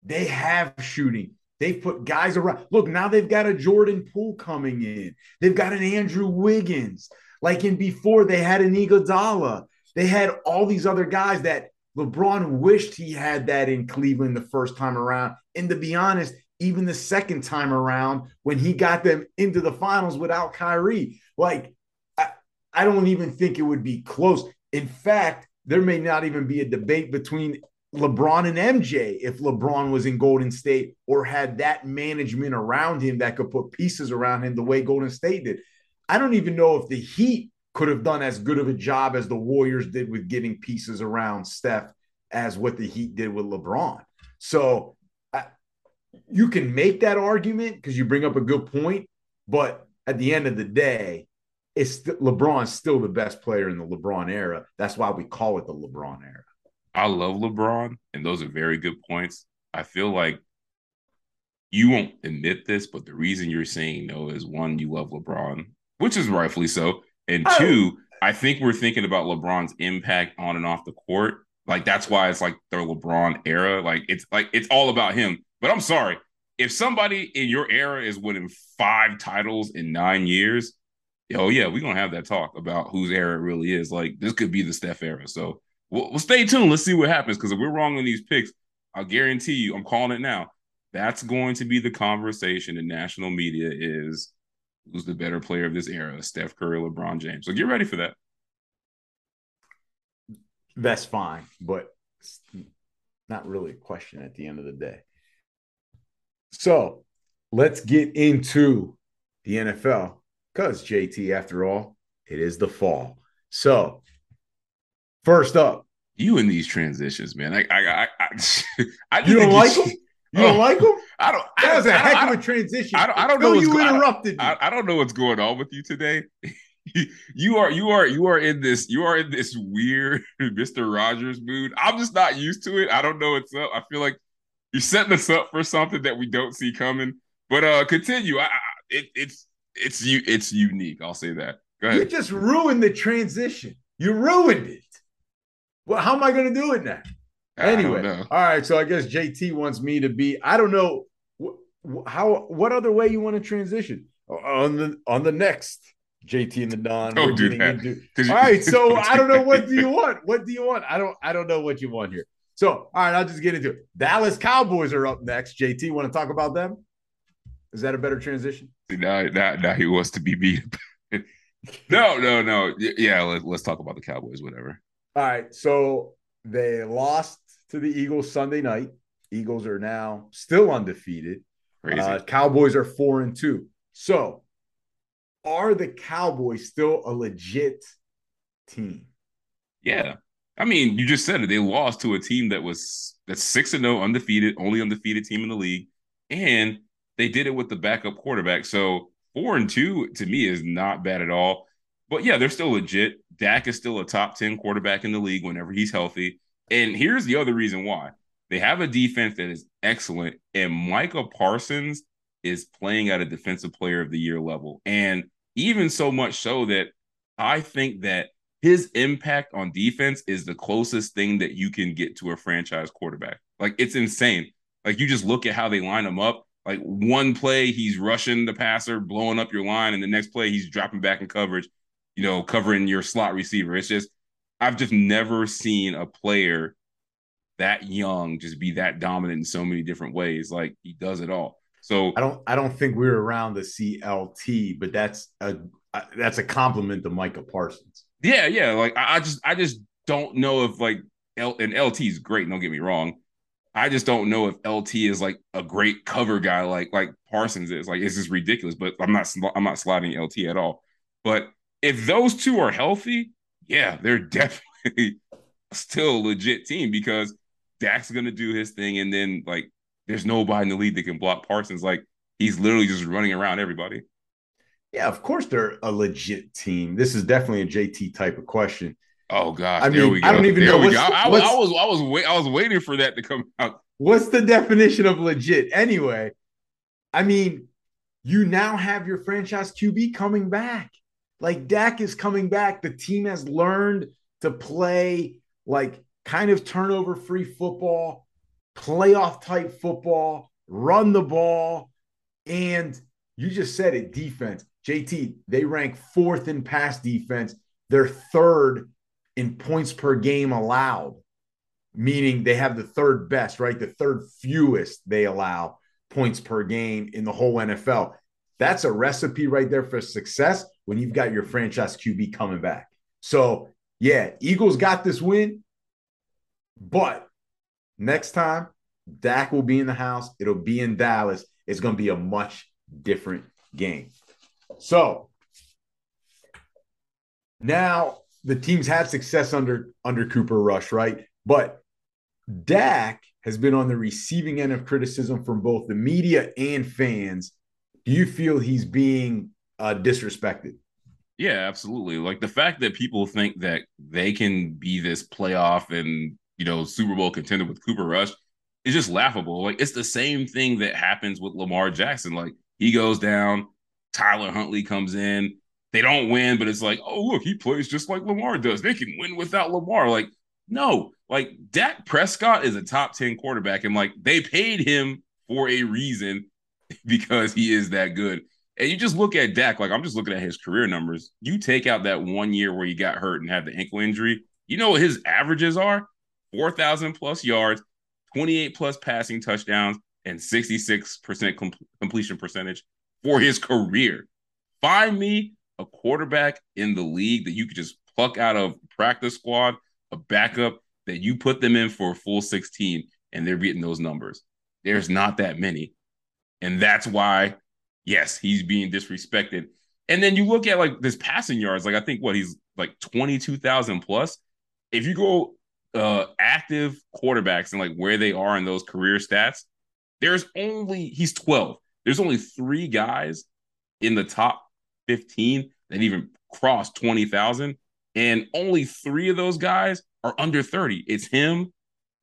They have shooting. They've put guys around. Look, now they've got a Jordan Poole coming in. They've got an Andrew Wiggins. Like in before, they had an Iguodala. They had all these other guys that LeBron wished he had that in Cleveland the first time around. And to be honest, even the second time around when he got them into the finals without Kyrie. Like, I, I don't even think it would be close. In fact, there may not even be a debate between LeBron and MJ if LeBron was in Golden State or had that management around him that could put pieces around him the way Golden State did. I don't even know if the Heat could have done as good of a job as the Warriors did with getting pieces around Steph as what the Heat did with LeBron. So you can make that argument because you bring up a good point, but at the end of the day, it's LeBron's still the best player in the LeBron era. That's why we call it the LeBron era. I love LeBron, and those are very good points. I feel like you won't admit this, but the reason you're saying no is one, you love LeBron, which is rightfully so, and oh. two, I think we're thinking about LeBron's impact on and off the court. Like that's why it's like the LeBron era. Like it's like it's all about him. But I'm sorry, if somebody in your era is winning five titles in nine years, oh yeah, we're gonna have that talk about whose era it really is. Like this could be the Steph era. So we'll, we'll stay tuned. Let's see what happens. Because if we're wrong on these picks, I'll guarantee you, I'm calling it now. That's going to be the conversation in national media is who's the better player of this era, Steph Curry, LeBron James. So get ready for that. That's fine, but not really a question at the end of the day. So let's get into the NFL because JT, after all, it is the fall. So first up, you in these transitions, man. I, I, I, I, [laughs] I you don't like them. You don't oh, like them? I don't. That was a heck of a transition. I don't, I don't know. you interrupted I, I, don't know what's going on with you today. [laughs] you are you are you are in this you are in this weird [laughs] Mr. Rogers mood. I'm just not used to it. I don't know what's up. I feel like you're setting us up for something that we don't see coming. But uh continue. I, I it, it's it's you it's unique. I'll say that. Go ahead. You just ruined the transition. You ruined it. Well, how am I going to do it now? Anyway, all right. So I guess JT wants me to be. I don't know how. What other way you want to transition on the on the next JT and the Don? Don't do that. Into, all right. So [laughs] I don't know. What do you [laughs] want? What do you want? I don't. I don't know what you want here. So, all right, I'll just get into it. Dallas Cowboys are up next. JT, want to talk about them? Is that a better transition? Now, now, now he wants to be beat. [laughs] no, no, no. Yeah, let, let's talk about the Cowboys, whatever. All right. So they lost to the Eagles Sunday night. Eagles are now still undefeated. Uh, Cowboys are four and two. So, are the Cowboys still a legit team? Yeah, I mean, you just said it. They lost to a team that was that's six and no, undefeated, only undefeated team in the league, and they did it with the backup quarterback. So four and two to me is not bad at all. But yeah, they're still legit. Dak is still a top ten quarterback in the league whenever he's healthy. And here's the other reason why they have a defense that is excellent, and Micah Parsons is playing at a defensive player of the year level, and even so much so that I think that his impact on defense is the closest thing that you can get to a franchise quarterback. Like it's insane. Like you just look at how they line him up. Like one play, he's rushing the passer, blowing up your line, and the next play, he's dropping back in coverage, you know, covering your slot receiver. It's just, I've just never seen a player that young just be that dominant in so many different ways. Like he does it all. So I don't, I don't think we are around the CLT, but that's a, uh, that's a compliment to Micah Parsons. Yeah, yeah. Like I, I just I just don't know if like L and LT is great. Don't get me wrong. I just don't know if LT is like a great cover guy like like Parsons is. Like it's just ridiculous. But I'm not I'm not sliding LT at all. But if those two are healthy, yeah, they're [laughs] definitely still a legit team because Dak's gonna do his thing, and then like there's nobody in the league that can block Parsons. Like he's literally just running around everybody. Yeah, of course they're a legit team. This is definitely a JT type of question. Oh gosh, I mean, I don't even there know. What's, I, what's, I, was I was wait, I was waiting for that to come out. What's the definition of legit anyway? I mean, you now have your franchise QB coming back. Like Dak is coming back. The team has learned to play like kind of turnover free football, playoff type football, run the ball. And you just said it defense. JT, they rank fourth in pass defense. They're third in points per game allowed, meaning they have the third best, right? The third fewest they allow points per game in the whole NFL. That's a recipe right there for success when you've got your franchise QB coming back. So, yeah, Eagles got this win, but next time, Dak will be in the house. It'll be in Dallas. It's going to be a much different game. So, now the teams had success under under Cooper Rush, right? But Dak has been on the receiving end of criticism from both the media and fans. Do you feel he's being uh, disrespected? Yeah, absolutely. Like the fact that people think that they can be this playoff and you know Super Bowl contender with Cooper Rush is just laughable. Like it's the same thing that happens with Lamar Jackson. Like he goes down, Tyler Huntley comes in, they don't win, but it's like, oh look, he plays just like Lamar does. They can win without Lamar. Like no, like Dak Prescott is a top ten quarterback, and like they paid him for a reason [laughs] because he is that good. And you just look at Dak, like I'm just looking at his career numbers. You take out that one year where he got hurt and had the ankle injury. You know what his averages are? 4,000 plus yards, 28 plus passing touchdowns, and 66% com- completion percentage for his career. Find me a quarterback in the league that you could just pluck out of practice squad, a backup that you put them in for a full 16 and they're getting those numbers. There's not that many. And that's why, yes, he's being disrespected. And then you look at like this passing yards, like I think what he's like 22,000 plus. If you go uh active quarterbacks and like where they are in those career stats, there's only he's 12. There's only three guys in the top 15 that even crossed 20,000. And only three of those guys are under 30. It's him,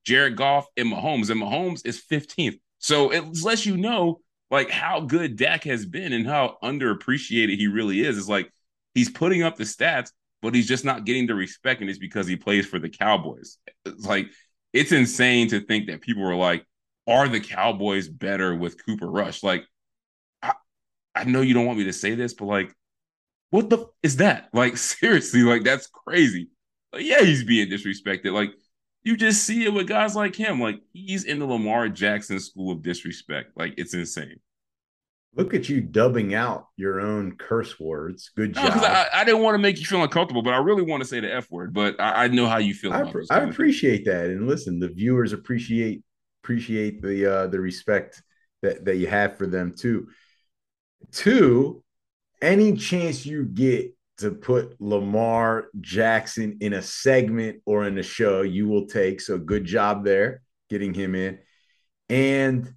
Jared Goff, and Mahomes. And Mahomes is 15th. So it lets you know like how good Dak has been and how underappreciated he really is. It's like he's putting up the stats, but he's just not getting the respect, and it's because he plays for the Cowboys. It's like it's insane to think that people are like, are the Cowboys better with Cooper Rush? Like, I, I know you don't want me to say this, but like, what the f- is that? [laughs] Like, seriously, like that's crazy. Like, yeah, he's being disrespected. Like, you just see it with guys like him. Like he's in the Lamar Jackson school of disrespect. Like it's insane. Look at you dubbing out your own curse words. Good job. No, I, I, didn't want to make you feel uncomfortable, but I really want to say the F word. But I, I know how you feel. I, I appreciate that, and listen, the viewers appreciate appreciate the uh, the respect that that you have for them too. Two, any chance you get to put Lamar Jackson in a segment or in a show, you will take. So good job there getting him in. And,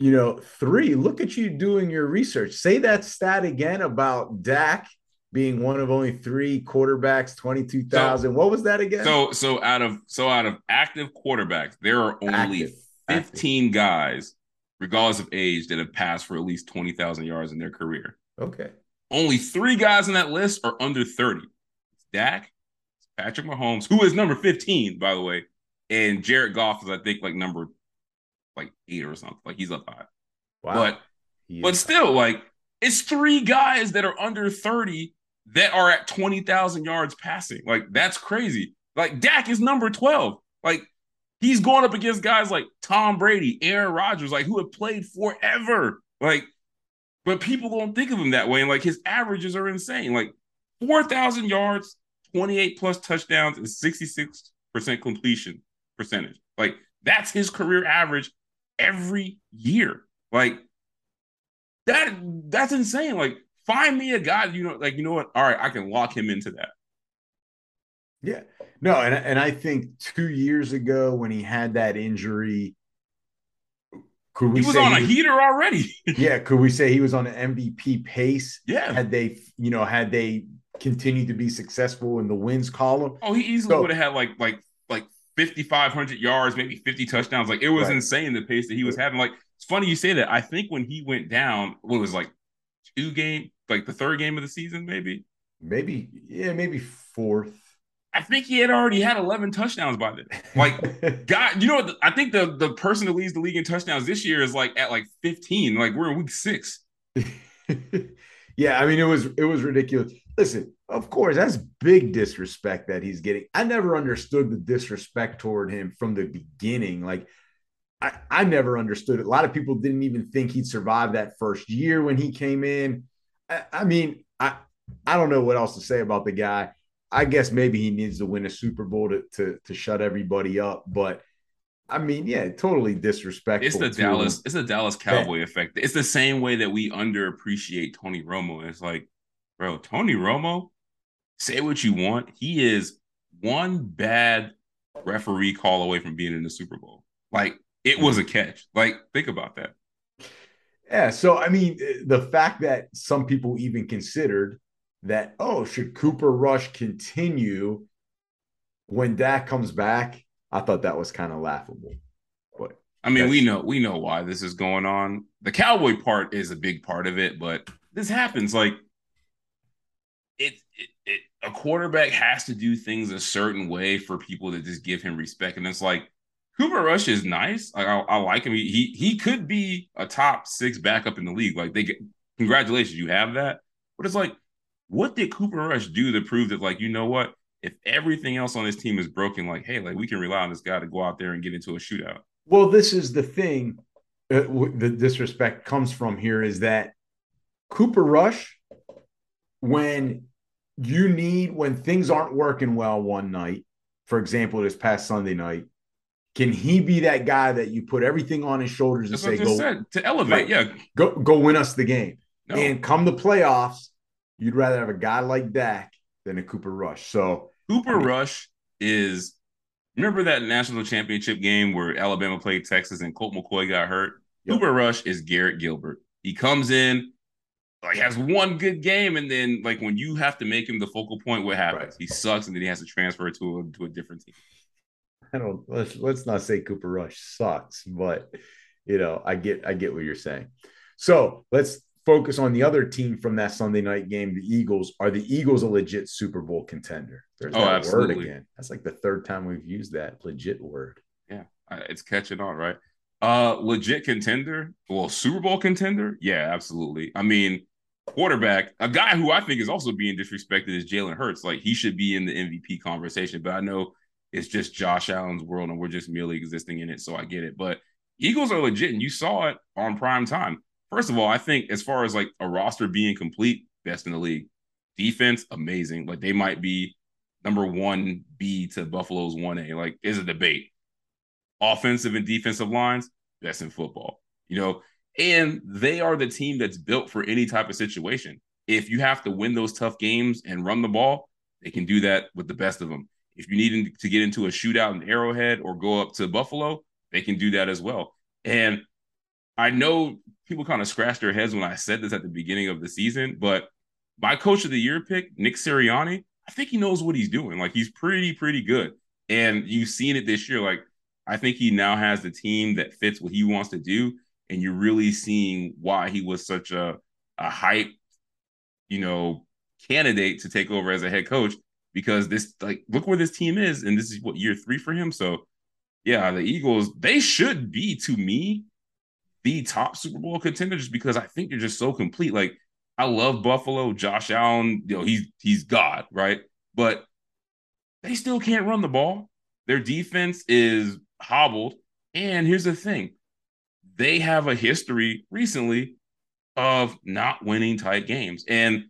you know, three, look at you doing your research. Say that stat again about Dak being one of only three quarterbacks, 22,000. So, what was that again? So, so out of, so out of active quarterbacks, there are only active, 15 active. guys, regardless of age, that have passed for at least 20,000 yards in their career. Okay. Only three guys on that list are under 30. It's Dak, Patrick Mahomes, who is number 15, by the way, and Jared Goff is, I think, like number like eight or something. Like he's up high. Wow. But but still, high. like it's three guys that are under 30 that are at 20,000 yards passing. Like that's crazy. Like Dak is number 12. Like he's going up against guys like Tom Brady, Aaron Rodgers, like who have played forever. Like but people don't think of him that way. And like his averages are insane. Like 4,000 yards, 28 plus touchdowns, and 66% completion percentage. Like that's his career average every year. Like that, that's insane. Like find me a guy, you know, like, you know what? All right, I can lock him into that. Yeah. No, and, and I think two years ago when he had that injury, could we say he was on a heater already. [laughs] yeah, could we say he was on an MVP pace? Yeah. Had they, you know, had they continued to be successful in the wins column? Oh, he easily so, would have had like like 5500 yards, maybe 50 touchdowns. Like it was right. insane the pace that he was having. Like it's funny you say that. I think when he went down, what was like two game, like the third game of the season, maybe. Maybe, yeah, maybe fourth. I think he had already had 11 touchdowns by then. Like, [laughs] God, you know what? I think the the person that leads the league in touchdowns this year is like at like 15. Like we're in week six. [laughs] yeah, I mean it was it was ridiculous. Listen, of course, that's big disrespect that he's getting. I never understood the disrespect toward him from the beginning. Like, I, I never understood it. A lot of people didn't even think he'd survive that first year when he came in. I, I mean, I I don't know what else to say about the guy. I guess maybe he needs to win a Super Bowl to to, to shut everybody up. But I mean, yeah, totally disrespectful. It's the Dallas. Him. It's the Dallas Cowboy yeah. effect. It's the same way that we underappreciate Tony Romo. It's like, bro, Tony Romo, say what you want. He is one bad referee call away from being in the Super Bowl. Like it was a catch. Like think about that. Yeah. So I mean, the fact that some people even considered that, oh, should Cooper Rush continue when Dak comes back? I thought that was kind of laughable. But I mean, we know we know why this is going on. The cowboy part is a big part of it, but this happens. Like it, it, it a quarterback has to do things a certain way for people to just give him respect. And it's like Cooper Rush is nice. Like I, I like him. He, he he could be a top six backup in the league. Like they congratulations, you have that. But it's like what did Cooper Rush do to prove that, like, you know what? If everything else on this team is broken, like, hey, like we can rely on this guy to go out there and get into a shootout. Well, this is the thing. Uh, the disrespect comes from here is that Cooper Rush, when you need when things aren't working well one night, for example, this past Sunday night, can he be that guy that you put everything on his shoulders and say, "Go said, to elevate"? Yeah, go go win us the game." No. And come the playoffs, you'd rather have a guy like Dak than a Cooper Rush. So Cooper I mean, Rush is remember that national championship game where Alabama played Texas and Colt McCoy got hurt? Yep. Cooper Rush is Garrett Gilbert. He comes in, like has one good game, and then like when you have to make him the focal point, what happens? Right. He sucks, and then he has to transfer to a to a different team. I don't let's let's not say Cooper Rush sucks, but you know, I get I get what you're saying. So let's focus on the other team from that Sunday night game, the Eagles. Are the Eagles a legit Super Bowl contender? There's oh, that absolutely. word again. That's like the third time we've used that legit word. Yeah, it's catching on, right? Uh, legit contender. Well, Super Bowl contender. Yeah, absolutely. I mean, quarterback, a guy who I think is also being disrespected is Jalen Hurts. Like he should be in the MVP conversation, but I know it's just Josh Allen's world and we're just merely existing in it. So I get it. But Eagles are legit, and you saw it on prime time. First of all, I think as far as like a roster being complete, best in the league. Defense, amazing. Like they might be number one B to Buffalo's one A. Like is a debate. Offensive and defensive lines, best in football. You know, and they are the team that's built for any type of situation. If you have to win those tough games and run the ball, they can do that with the best of them. If you need to get into a shootout in Arrowhead or go up to Buffalo, they can do that as well. And I know people kind of scratched their heads when I said this at the beginning of the season, but my coach of the year pick, Nick Sirianni, I think he knows what he's doing. Like he's pretty, pretty good. And you've seen it this year. Like I think he now has the team that fits what he wants to do. And you're really seeing why he was such a, a hype, you know, candidate to take over as a head coach because this like look where this team is and this is what year 3 for him so yeah the Eagles they should be to me the top Super Bowl contender just because I think they're just so complete. Like I love Buffalo, Josh Allen, you know, he's he's God, right? But they still can't run the ball. Their defense is hobbled. And here's the thing. They have a history recently of not winning tight games. And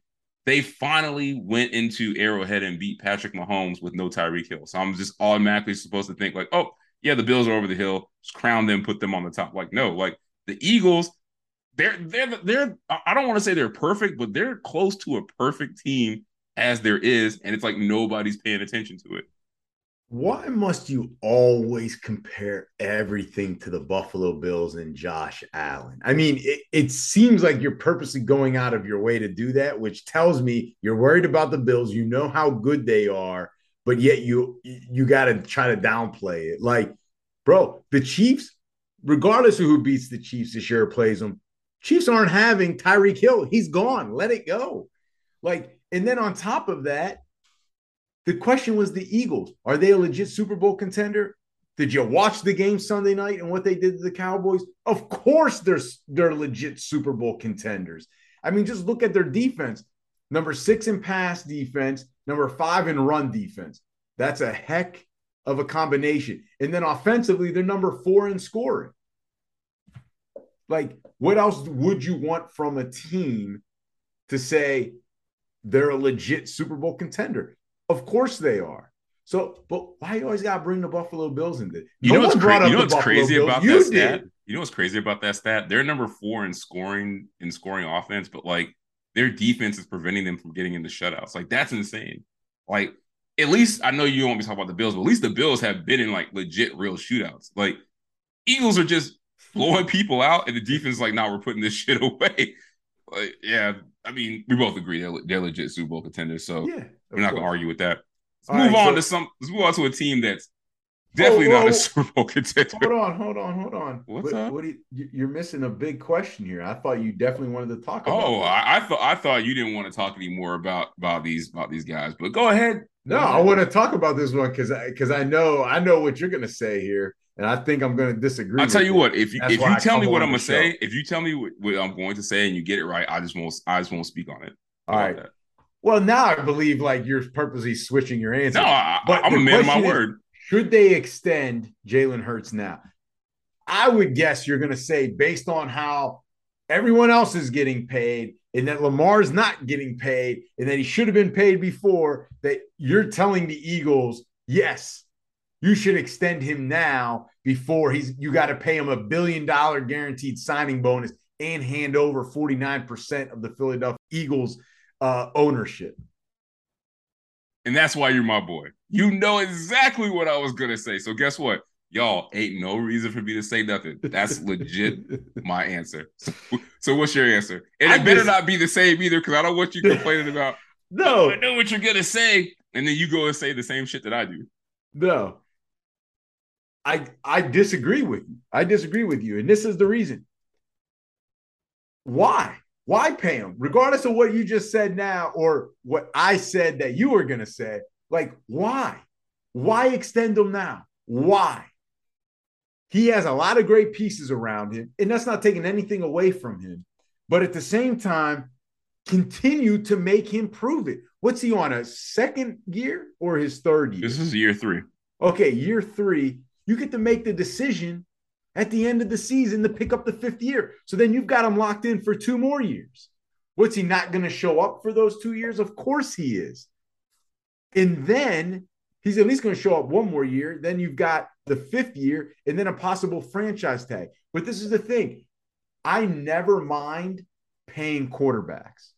they finally went into Arrowhead and beat Patrick Mahomes with no Tyreek Hill. So I'm just automatically supposed to think like, oh, yeah, the Bills are over the hill. Just crown them, put them on the top. Like, no, like the Eagles, they're they're they're I don't want to say they're perfect, but they're close to a perfect team as there is, and it's like nobody's paying attention to it. Why must you always compare everything to the Buffalo Bills and Josh Allen? I mean, it, it seems like you're purposely going out of your way to do that, which tells me you're worried about the Bills. You know how good they are, but yet you you got to try to downplay it. Like, bro, the Chiefs regardless of who beats the Chiefs this year plays them, Chiefs aren't having Tyreek Hill. He's gone. Let it go. Like, and then on top of that, the question was the Eagles. Are they a legit Super Bowl contender? Did you watch the game Sunday night and what they did to the Cowboys? Of course, they're, they're legit Super Bowl contenders. I mean, just look at their defense. Number six in pass defense, number five in run defense. That's a heck of a combination. And then offensively, they're number four in scoring. Like, what else would you want from a team to say they're a legit Super Bowl contender? Of course they are. So, but why you always gotta bring the Buffalo Bills into? You know what's, cra- you know what's crazy Bills. about you that did. stat? You know what's crazy about that stat? They're number four in scoring in scoring offense, but like their defense is preventing them from getting into shutouts. Like that's insane. Like at least I know you don't want me to talk about the Bills, but at least the Bills have been in like legit real shootouts. Like Eagles are just blowing people out, and the defense is like, "Now nah, we're putting this [laughs] shit away." Like, yeah, I mean, we both agree they're, they're legit Super Bowl contenders, so yeah, we're not gonna argue with that. Let's move right, on so, to some. Let's move on to a team that's oh, definitely whoa, whoa, not a Super Bowl contender. Hold on, hold on, hold on. What's what, up? What you, you're missing a big question here. I thought you definitely wanted to talk. about Oh, I, I, thought I thought you didn't want to talk anymore about about these about these guys, but go ahead. No, go ahead. I want to talk about this one because because I, I know I know what you're going to say here, and I think I'm going to disagree. I'll tell you it. what. If you That's if you tell me what I'm going to say, if you tell me what, what, I'm going to say and you get it right, I just won't I just won't speak on it. All right. That. Well, now I believe like you're purposely switching your answer. No, I, but I'm a man of my word. Is, should they extend Jalen Hurts now? I would guess you're going to say based on how everyone else is getting paid and that Lamar's not getting paid and that he should have been paid before that you're telling the Eagles, yes, you should extend him now before he's you got to pay him a billion dollar guaranteed signing bonus and hand over 49% of the Philadelphia Eagles uh, ownership. And that's why you're my boy. You know exactly what I was gonna say. So guess what? Y'all ain't no reason for me to say nothing. That's legit [laughs] my answer. So, so, what's your answer? And it I better just, not be the same either, because I don't want you complaining [laughs] about. No, I know what you're gonna say, and then you go and say the same shit that I do. No, I I disagree with you. I disagree with you, and this is the reason. Why? Why pay him? Regardless of what you just said now or what I said that you were going to say, like, why? Why extend him now? Why? He has a lot of great pieces around him, and that's not taking anything away from him. But at the same time, continue to make him prove it. What's he on a second year or his third year? This is year three. Okay, year three. You get to make the decision at the end of the season to pick up the fifth year. So then you've got him locked in for two more years. What's he not going to show up for those two years? Of course he is. And then he's at least going to show up one more year. Then you've got the fifth year and then a possible franchise tag. But this is the thing I never mind paying quarterbacks,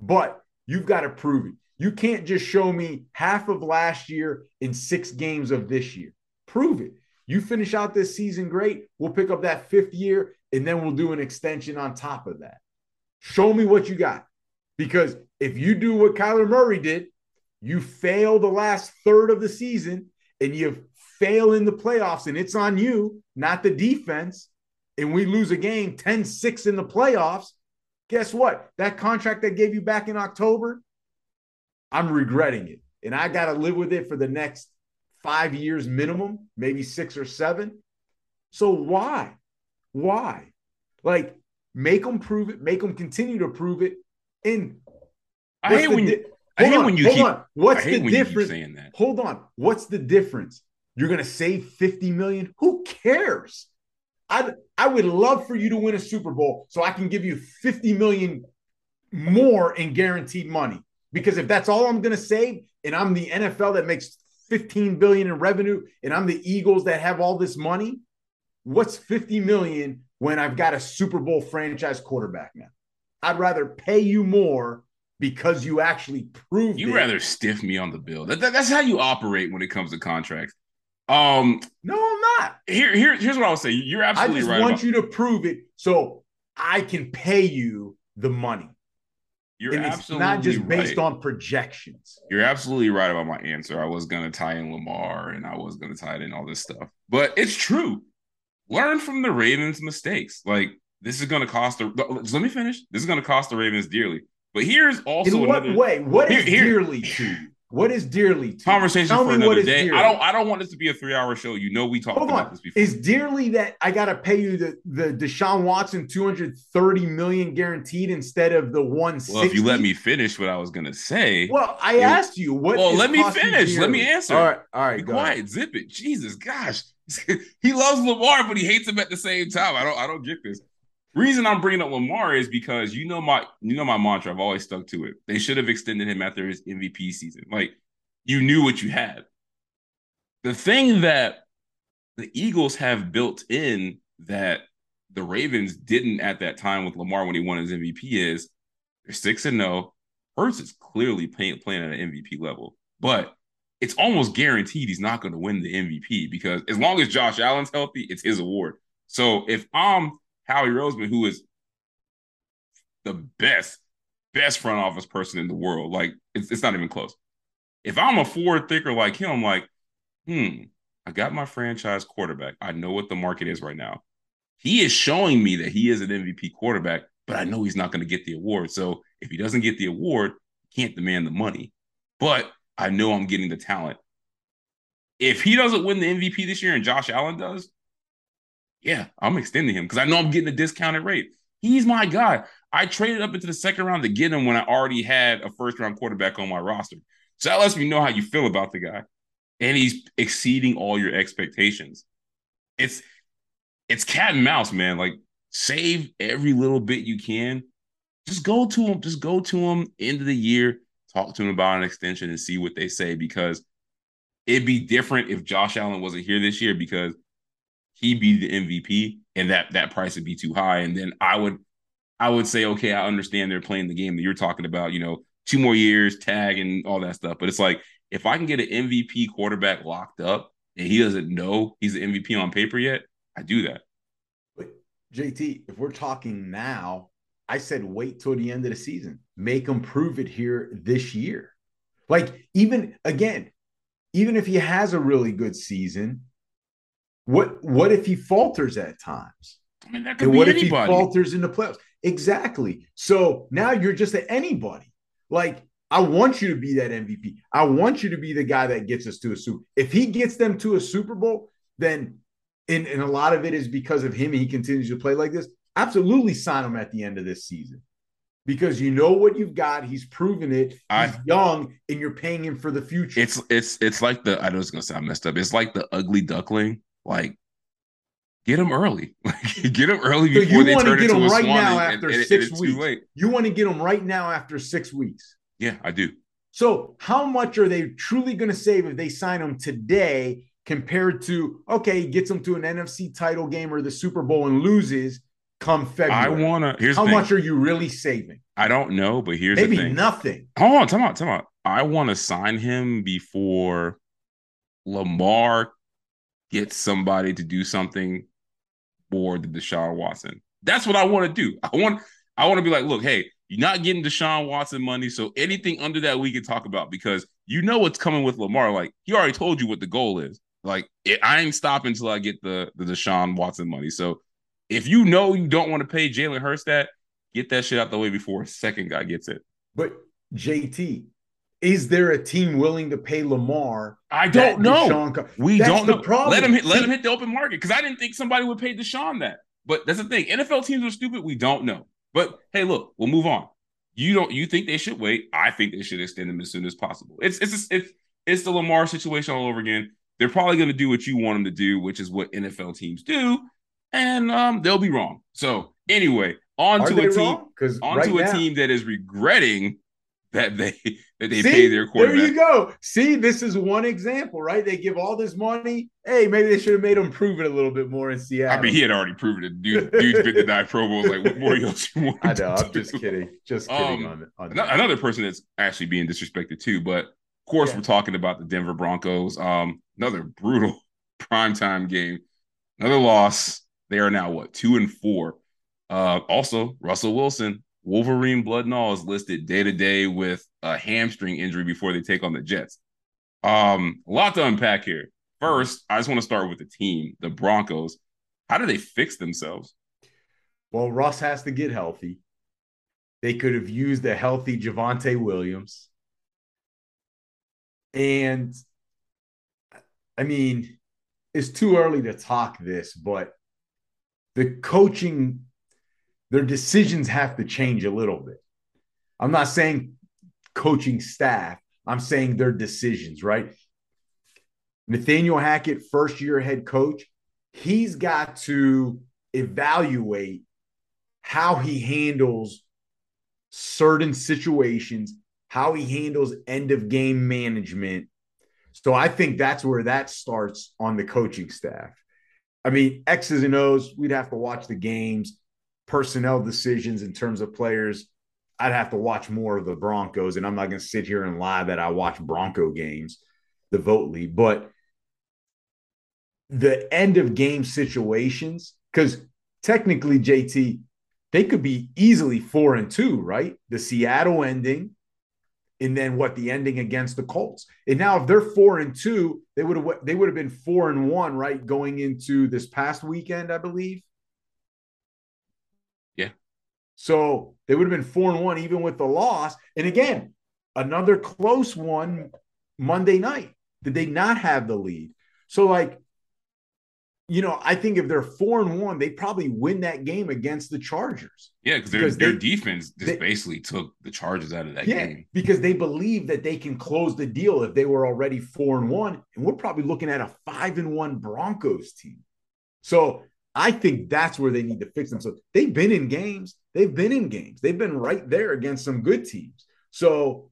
but you've got to prove it. You can't just show me half of last year in six games of this year. Prove it. You finish out this season great, we'll pick up that fifth year and then we'll do an extension on top of that. Show me what you got. Because if you do what Kyler Murray did, you fail the last third of the season and you fail in the playoffs, and it's on you, not the defense, and we lose a game 10 6 in the playoffs. Guess what? That contract that gave you back in October, I'm regretting it. And I got to live with it for the next five years minimum, maybe six or seven. So why? Why? Like, make them prove it, make them continue to prove it. And I hate when di- you, I hate on, when you hold keep, on. What's the difference? saying that. Hold on. What's the difference? You're gonna save 50 million? Who cares? I I would love for you to win a Super Bowl so I can give you 50 million more in guaranteed money. Because if that's all I'm gonna save, and I'm the NFL that makes 15 billion in revenue and I'm the Eagles that have all this money, what's 50 million when I've got a Super Bowl franchise quarterback now? I'd rather pay you more because you actually proved you rather stiff me on the bill. That, that, that's how you operate when it comes to contracts. Um, no, I'm not. Here, here, here's what I'll say. You're absolutely right. I just right want about- you to prove it so I can pay you the money. You're and absolutely not just based right. on projections. You're absolutely right about my answer. I was gonna tie in Lamar and I was gonna tie it in all this stuff, but it's true. learn from the Ravens' mistakes. Like this is going to cost the. Let me finish. This is going to cost the Ravens dearly. But here's also in what another, way? What is here, dearly to you? What is dearly to conversation Tell for me another what is day? dearly. I don't. I don't want this to be a three-hour show. You know, we talked Hold about on. this before. Is dearly that I got to pay you the the Deshaun Watson 230 million guaranteed instead of the one? well, if you let me finish what I was going to say. Well, I it- asked you what. well, is let me costing finish. Let me answer. All right, all right, Be go ahead. quiet. Zip it. Jesus, gosh. [laughs] he loves Lamar, but he hates him at the same time. I don't. I don't get this. Reason I'm bringing up Lamar is because you know my you know my mantra. I've always stuck to it. They should have extended him after his MVP season. Like you knew what you had. The thing that the Eagles have built in that the Ravens didn't at that time with Lamar when he won his MVP is they're six and no. Hurts is clearly playing playing at an MVP level, but it's almost guaranteed he's not going to win the MVP because as long as Josh Allen's healthy, it's his award. So if I'm Howie Roseman, who is the best, best front office person in the world, like it's, it's not even close. If I'm a forward thinker like him, I'm like, hmm, I got my franchise quarterback. I know what the market is right now. He is showing me that he is an MVP quarterback, but I know he's not going to get the award. So if he doesn't get the award, can't demand the money. But I know I'm getting the talent. If he doesn't win the MVP this year and Josh Allen does, yeah, I'm extending him because I know I'm getting a discounted rate. He's my guy. I traded up into the second round to get him when I already had a first round quarterback on my roster. So that lets me know how you feel about the guy. And he's exceeding all your expectations. It's it's cat and mouse, man. Like save every little bit you can. Just go to him. Just go to him end of the year. Talk to him about an extension and see what they say because it'd be different if Josh Allen wasn't here this year because he'd be the MVP and that that price would be too high. And then I would I would say, okay, I understand they're playing the game that you're talking about, you know, two more years, tag and all that stuff. But it's like if I can get an MVP quarterback locked up and he doesn't know he's an MVP on paper yet, I do that. But JT, if we're talking now, I said wait till the end of the season. Make him prove it here this year. Like even again, even if he has a really good season, what what if he falters at times? I mean, that could And be what if he falters in the playoffs? Exactly. So now you're just an anybody. Like I want you to be that MVP. I want you to be the guy that gets us to a Super. If he gets them to a Super Bowl, then and, and a lot of it is because of him and he continues to play like this. Absolutely sign him at the end of this season. Because you know what you've got. He's proven it. He's I- young and you're paying him for the future. It's it's it's like the I know it's gonna sound messed up. It's like the ugly duckling. Like get them early. [laughs] Like get them early So before you they turn get into a right swan now and- after and- and six it's weeks. you want to get them right now after six weeks. Yeah, I do. So, how much are they truly going to save if they sign them today compared to, okay, he gets them to an NFC title game or the Super Bowl and loses come February? I wanna here's how much are you really saving? I don't know, but here's Maybe the thing. nothing. Hold on, time out, time out. I want to sign him before Lamar gets somebody to do something for the Deshaun Watson. That's what I want to do. I want I want to be like, look, hey, you're not getting Deshaun Watson money, so anything under that we can talk about because you know what's coming with Lamar. Like he already told you what the goal is. Like it, I ain't stopping until I get the the Deshaun Watson money. So if you know you don't want to pay Jalen Hurts that, get that shit out the way before a second guy gets it. But JT, is there a team willing to pay Lamar? I don't know. Deshaun co- We That's don't the know. problem. Let him hit, let him hit the open market because I didn't think somebody would pay Deshaun that. But that's the thing. NFL teams are stupid. We don't know. But hey, look, we'll move on. You don't. You think they should wait? I think they should extend him as soon as possible. It's it's it's it's the Lamar situation all over again. They're probably going to do what you want them to do, which is what NFL teams do, and um, they'll be wrong. So anyway, on Are to a team? Because onto right a now, team that is regretting that they that they See, pay their quarterback. There you go. See, this is one example, right? They give all this money. Hey, maybe they should have made him prove it a little bit more in Seattle. I mean, he had already proven it. Dude, dude's been denied Pro Bowls. Like, what more else you [laughs] want? I to know. I'm do? just kidding. Just kidding Um, on, on. Another person that's actually being disrespected too. But of course, Yeah. we're talking about the Denver Broncos. Um, another brutal [laughs] primetime game. Another loss. They are now what two and four. Uh, also, Russell Wilson, Wolverine blood and all, is listed day to day with a hamstring injury before they take on the Jets. Um, a lot to unpack here. First, I just want to start with the team, the Broncos. How do they fix themselves? Well, Russ has to get healthy. They could have used a healthy Javonte Williams. And I mean, it's too early to talk this, but the coaching, their decisions have to change a little bit. I'm not saying coaching staff, I'm saying their decisions, right? Nathaniel Hackett, first year head coach, he's got to evaluate how he handles certain situations, how he handles end of game management. So I think that's where that starts on the coaching staff. I mean, X's and O's, we'd have to watch the games, personnel decisions in terms of players. I'd have to watch more of the Broncos, and I'm not going to sit here and lie that I watch Bronco games, devoutly, but the end of game situations, because technically, JT, they could be easily four and two, right? The Seattle ending, and then what the ending against the Colts. And now if they're four and two, they would have they would have been four and one, right? Going into this past weekend, I believe. So they would have been four and one even with the loss. And again, another close one Monday night. Did they not have the lead? So like you know, I think if they're four and one, they probably win that game against the Chargers. Yeah, because their their defense just they, basically took the Chargers out of that yeah, game. Because they believe that they can close the deal if they were already four and one. And we're probably looking at a five and one Broncos team. So I think that's where they need to fix themselves. They've been in games, they've been in games, they've been right there against some good teams. So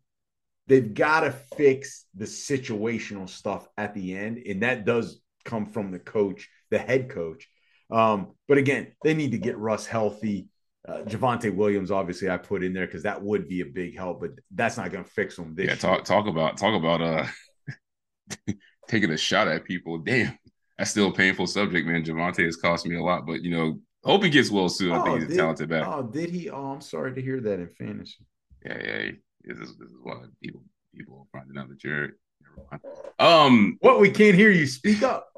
they've got to fix the situational stuff at the end. And that does come from the coach the head coach. Um, but again, they need to get Russ healthy. Uh, Javonte Williams, obviously, I put in there because that would be a big help, but that's not going to fix them. This yeah, talk year. talk about talk about uh [laughs] taking a shot at people. Damn, that's still a painful subject, man. Javonte has cost me a lot, but you know, hope he gets well soon. I think he's did, a talented back. Oh, did he? Oh, I'm sorry to hear that in fantasy. Yeah, yeah. This is, this is why people people finding out that you're. Um, what we can't hear you. Speak up.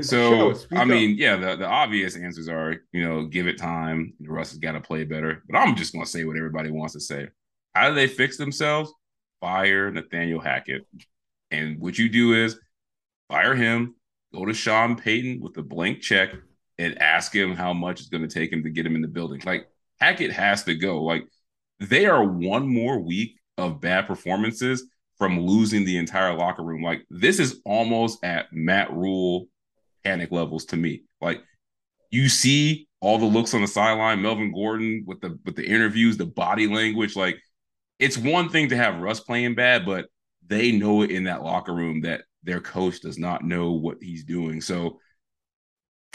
So I mean, up. yeah, the, the obvious answers are, you know, give it time. Russ has got to play better. But I'm just gonna say what everybody wants to say. How do they fix themselves? Fire Nathaniel Hackett. And what you do is fire him, go to Sean Payton with a blank check, and ask him how much it's gonna take him to get him in the building. Like Hackett has to go. Like they are one more week of bad performances from losing the entire locker room. Like this is almost at Matt Rhule panic levels to me. Like you see all the looks on the sideline, Melvin Gordon with the with the interviews, the body language. Like it's one thing to have Russ playing bad, but they know it in that locker room that their coach does not know what he's doing. So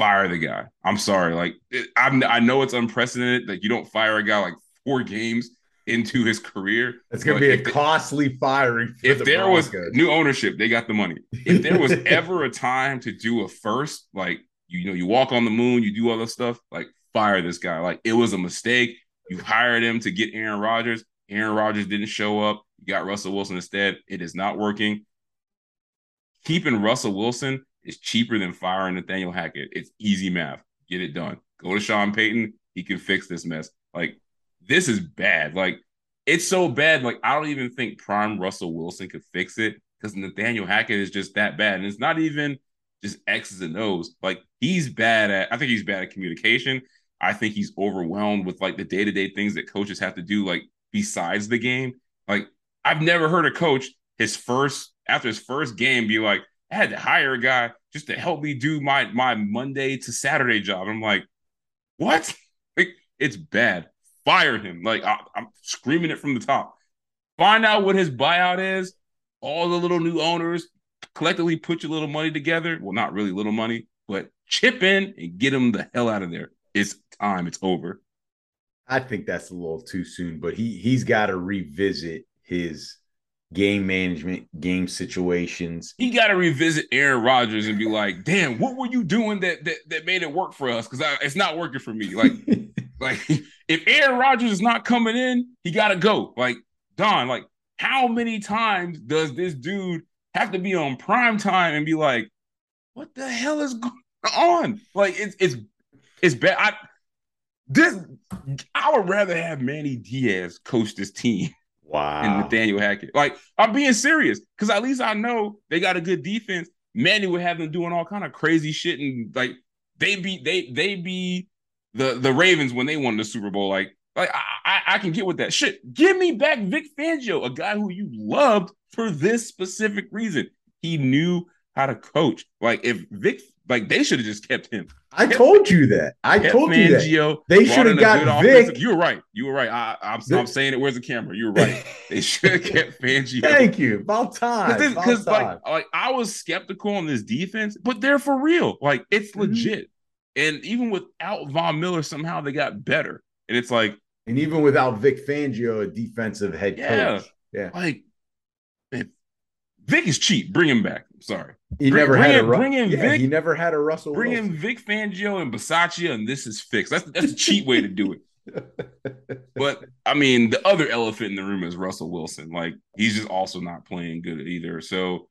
fire the guy. I'm sorry. Like I'm, I know it's unprecedented that you don't fire a guy like four games into his career. It's going to be a costly firing. if the there Broncos. was new ownership, they got the money. If there was [laughs] ever a time to do a first, like you know, you walk on the moon, you do all this stuff, like fire this guy. Like it was a mistake. You hired him to get Aaron Rodgers. Aaron Rodgers didn't show up. You got Russell Wilson instead. It is not working. Keeping Russell Wilson is cheaper than firing Nathaniel Hackett. It's easy math. Get it done. Go to Sean Payton. He can fix this mess. Like this is bad. Like it's so bad. Like I don't even think prime Russell Wilson could fix it because Nathaniel Hackett is just that bad, and it's not even just X's and O's. Like he's bad at. I think he's bad at communication. I think he's overwhelmed with like the day to day things that coaches have to do, like besides the game. Like I've never heard a coach his first after his first game be like, I had to hire a guy just to help me do my my Monday to Saturday job. I'm like, what? [laughs] Like it's bad fire him. Like I, am screaming it from the top. Find out what his buyout is. All the little new owners collectively put your little money together. Well, not really little money, but chip in and get him the hell out of there. It's time. It's over. I think that's a little too soon, but he he's got to revisit his game management, game situations. He got to revisit Aaron Rodgers and be like, "Damn, what were you doing that that, that made it work for us? Because it's not working for me." Like [laughs] Like if Aaron Rodgers is not coming in, he got to go. Like Don, like how many times does this dude have to be on prime time and be like, "What the hell is going on?" Like it's it's It's bad. I this I would rather have Manny Diaz coach this team Wow. and Nathaniel Hackett. Like I'm being serious because at least I know they got a good defense. Manny would have them doing all kind of crazy shit and like they be they they be the the Ravens when they won the Super Bowl. Like like I, I, I can get with that shit. Give me back Vic Fangio, a guy who you loved for this specific reason. He knew how to coach. Like if Vic, like they should have just kept him. I told you that. I Kept told you that. They should have got Vic. offensive- You were right. You were right. I, I'm, I'm saying it. Where's the camera? You were right. [laughs] They should have kept Fangio. Thank you. About time. Because like, like I was skeptical on this defense, but they're for real. Like it's Mhm. legit. And even without Von Miller, somehow they got better. And it's like, and even without Vic Fangio, a defensive head Yeah. coach, yeah, like, man, Vic is cheap. Bring him back. Sorry. he Bring- never bring had a in- Ru- bring in yeah, Vic. He never had a Russell. Bring Wilson. in Vic Fangio and Bisaccia, and this is fixed. That's that's a cheap way to do it. [laughs] But I mean, the other elephant in the room is Russell Wilson. Like he's just also not playing good either. So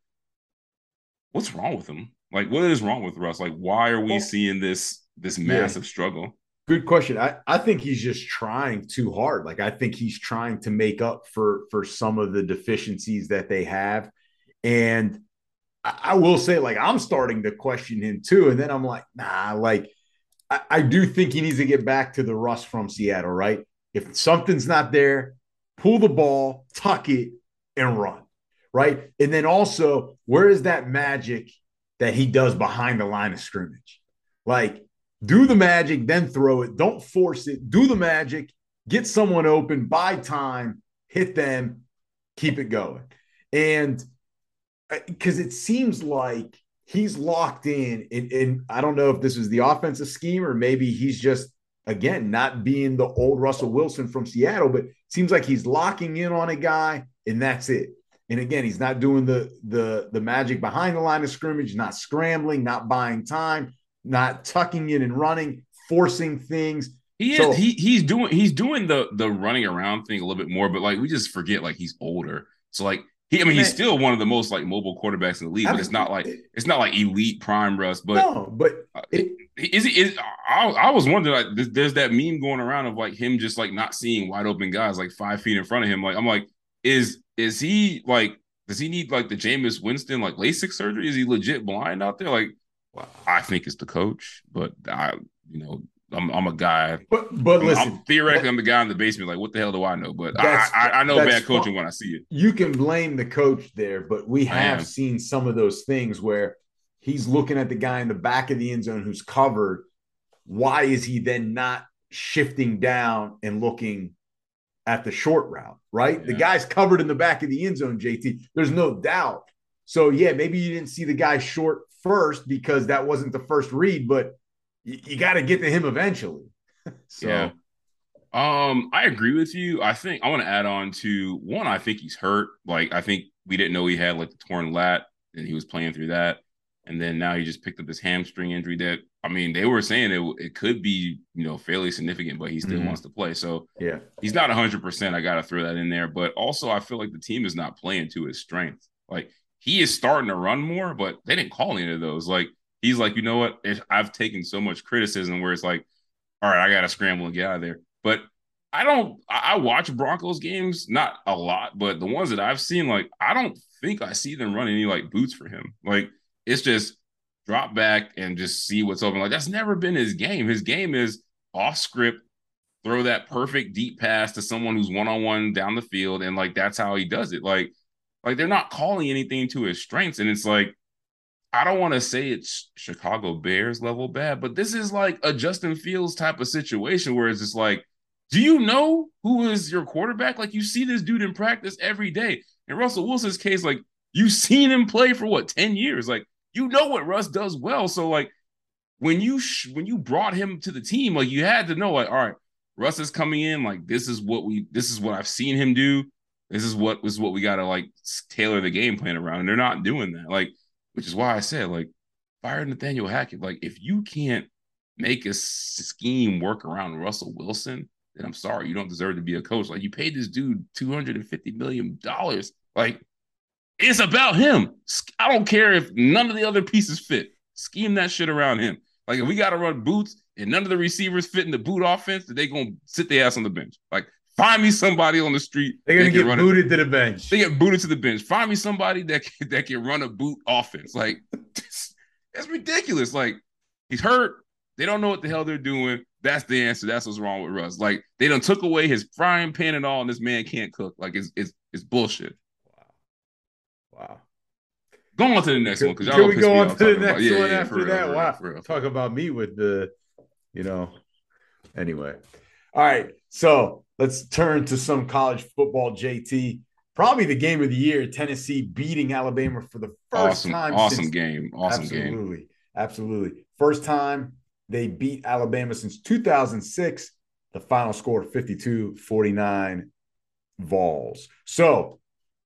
what's wrong with him? Like what is wrong with Russ? Like why are we Well- seeing this this Yeah. massive struggle? Good question. I, I think he's just trying too hard. Like I think he's trying to make up for for some of the deficiencies that they have. And I, will say, like, I'm starting to question him too. And then I'm like, nah, like I, I do think he needs to get back to the Russ from Seattle, right? If something's not there, pull the ball, tuck it, and run. Right. And then also, where is that magic that he does behind the line of scrimmage? Like, do the magic, then throw it. Don't force it. Do the magic, get someone open, buy time, hit them, keep it going. And because it seems like he's locked in, and, and I don't know if this is the offensive scheme or maybe he's just, again, not being the old Russell Wilson from Seattle, but it seems like he's locking in on a guy and that's it. And again, he's not doing the the the magic behind the line of scrimmage, not scrambling, not buying time, not tucking in and running, forcing things. He is So- he he's doing he's doing the the running around thing a little bit more, but like we just forget like he's older. So like he I mean he's still one of the most like mobile quarterbacks in the league, but it's not like it's not like elite prime Russ, but no, but Uh, it, Is he? Is I, I was wondering like there's, there's that meme going around of like him just like not seeing wide open guys like five feet in front of him. Like I'm like, is is he like does he need like the Jameis Winston like LASIK surgery? Is he legit blind out there? Like I think it's the coach, but I you know I'm I'm a guy. but but I'm- listen, I'm, theoretically, I'm the guy in the basement. Like, what the hell do I know? But I, I, I know bad coaching fine. when I see it. you can blame the coach there, but we have seen some of those things where he's looking at the guy in the back of the end zone who's covered. Why is he then not shifting down and looking at the short route? Right, the guy's covered in the back of the end zone. JT, there's no doubt. So yeah, maybe you didn't see the guy short first because that wasn't the first read, but you, you got to get to him eventually. [laughs] so Yeah. Um, I agree with you. I think I want to add on to one. I think he's hurt. Like, I think we didn't know he had like the torn lat, and he was playing through that. And then now he just picked up this hamstring injury. That I mean, they were saying it it could be you know fairly significant, but he still Mhm. wants to play. So yeah, he's not 100. percent I got to throw that in there. But also, I feel like the team is not playing to his strength. Like he is starting to run more, but they didn't call any of those. Like he's like, you know what? I've taken so much criticism where it's like, all right, I got to scramble and get out of there. But I don't. I I watch Broncos games, not a lot, but the ones that I've seen, like I don't think I see them run any like boots for him. Like it's just drop back and just see what's open. Like that's never been his game. His game is off script, throw that perfect deep pass to someone who's one on one down the field, and like that's how he does it. Like, like they're not calling anything to his strengths, and it's like I don't want to say it's Chicago Bears level bad, but this is like a Justin Fields type of situation where it's just like, do you know who is your quarterback? Like you see this dude in practice every day. In Russell Wilson's case, like you've seen him play for what 10 years. Like you know what Russ does well. So like when you sh- when you brought him to the team, like you had to know, like, all right, Russ is coming in, like this is what we this is what I've seen him do. This is what was what we gotta like tailor the game plan around. And they're not doing that. Like, which is why I said, like, fire Nathaniel Hackett. Like, if you can't make a scheme work around Russell Wilson, then I'm sorry, you don't deserve to be a coach. Like, you paid this dude $250 million. Like, it's about him. I don't care if none of the other pieces fit. Scheme that shit around him. Like, if we got to run boots and none of the receivers fit in the boot offense, they gonna sit their ass on the bench. Like find me somebody on the street. They're gonna get booted to the bench. They get booted to the bench. Find me somebody that can, that can run a boot offense. Like [laughs] that's ridiculous. Like he's hurt. They don't know what the hell they're doing. That's the answer. That's what's wrong with Russ. Like they don't took away his frying pan and all, and this man can't cook. Like it's it's it's bullshit. Wow. Wow. Go on to the next one because y'all. We go on to the next yeah, one yeah, after that? Real, wow. Real, Talk about me with the, you know. Anyway, all right. So let's turn to some college football. JT, probably the game of the year. Tennessee beating Alabama for the first awesome, time. Awesome since, game. Awesome absolutely, game. Absolutely, absolutely. First time they beat Alabama since 2006. The final score 52 49 Vols. So,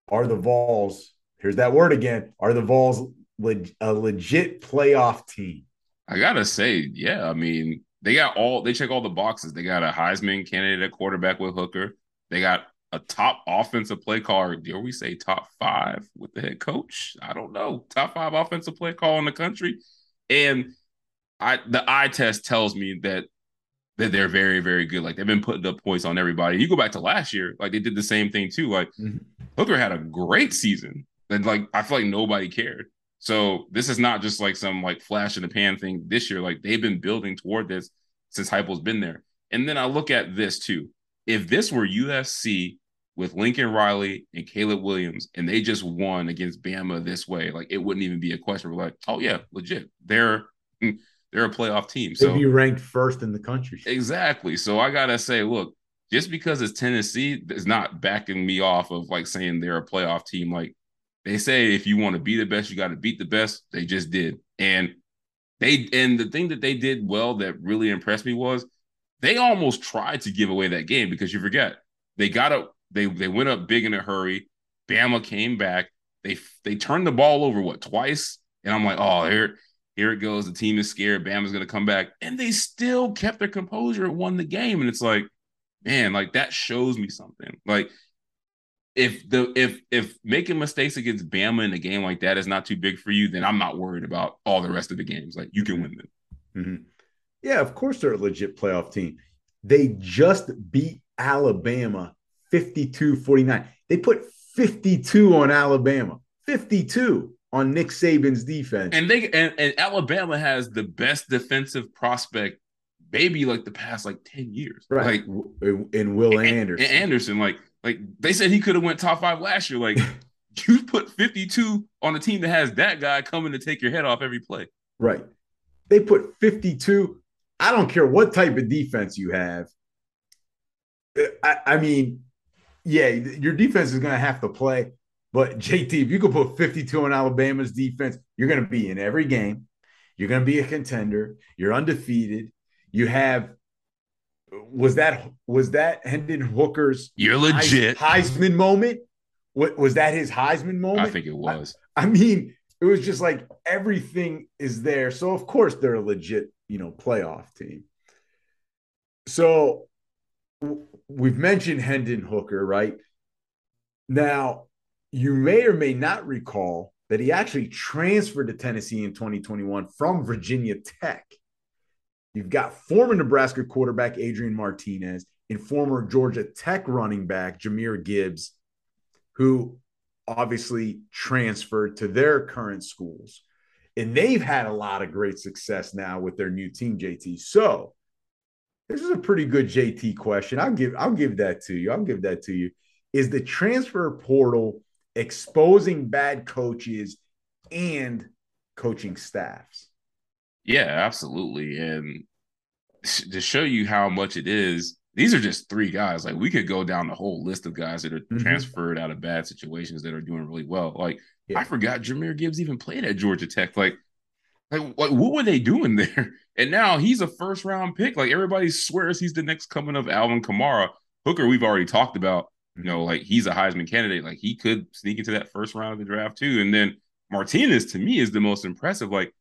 are the Vols, here's that word again, are the Vols leg, a legit playoff team? I got to say, yeah. I mean, they got all, they check all the boxes. They got a Heisman candidate at quarterback with Hooker. They got a top offensive play call. Dare we say top five with the head coach? I don't know. Top five offensive play call in the country. And I the eye test tells me that that they're very very good. Like they've been putting up points on everybody. You go back to last year, like they did the same thing too. Like mm-hmm. Hooker had a great season, and like I feel like nobody cared. So this is not just like some like flash in the pan thing this year. Like they've been building toward this since Heupel's been there. And then I look at this too. If this were USC with Lincoln Riley and Caleb Williams, and they just won against Bama this way, like it wouldn't even be a question. We're like, oh yeah, legit. They're [laughs] they're a playoff team. So They'd be ranked first in the country. Exactly. So I gotta say, look, just because it's Tennessee is not backing me off of like saying they're a playoff team. Like they say, if you want to be the best, you got to beat the best. They just did, and they and the thing that they did well that really impressed me was they almost tried to give away that game because you forget they got up, they they went up big in a hurry. Bama came back. They they turned the ball over what twice, and I'm like, oh, here here it goes. The team is scared. Bama's going to come back. And they still kept their composure and won the game. And it's like, man, like that shows me something. Like, if the if if making mistakes against Bama in a game like that is not too big for you, then I'm not worried about all the rest of the games. Like you can win them. Mm-hmm. Yeah, of course they're a legit playoff team. They just beat Alabama 52-49. They put 52 on Alabama. 52 on Nick Saban's defense. And they and, and Alabama has the best defensive prospect, maybe like the past like 10 years. Right. Like in Will and, Anderson. And Anderson, like, like they said he could have went top five last year. Like [laughs] you put 52 on a team that has that guy coming to take your head off every play. Right. They put 52. I don't care what type of defense you have. I, I mean, yeah, your defense is going to have to play. But JT, if you could put 52 on Alabama's defense, you're going to be in every game. You're going to be a contender. You're undefeated. You have was that was that Hendon Hooker's You're legit Heisman moment? What was that his Heisman moment? I think it was. I, I mean, it was just like everything is there. So of course they're a legit, you know, playoff team. So we've mentioned Hendon Hooker, right? Now, you may or may not recall that he actually transferred to Tennessee in 2021 from Virginia Tech. You've got former Nebraska quarterback Adrian Martinez and former Georgia Tech running back Jahmyr Gibbs, who obviously transferred to their current schools. And they've had a lot of great success now with their new team, JT. So this is a pretty good JT question. I'll give I'll give that to you. I'll give that to you. Is the transfer portal exposing bad coaches and coaching staffs. Yeah, absolutely. And to show you how much it is, these are just three guys. Like we could go down the whole list of guys that are mm-hmm. transferred out of bad situations that are doing really well. Like yeah. I forgot Jahmyr Gibbs even played at Georgia Tech. Like, like what, what were they doing [laughs] there? And now he's a first round pick. Like everybody swears he's the next coming of Alvin Kamara. Hooker, we've already talked about you know, like he's a Heisman candidate. Like he could sneak into that first round of the draft too. And then Martinez to me is the most impressive. Like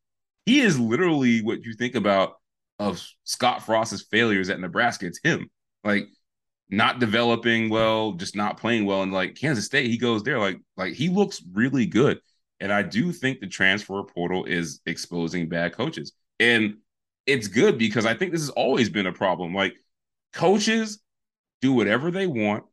he is literally what you think about of Scott Frost's failures at Nebraska. It's him. Like not developing well, just not playing well. And like Kansas State, he goes there. Like, like he looks really good. And I do think the transfer portal is exposing bad coaches. And it's good because I think this has always been a problem. Like coaches do whatever they want,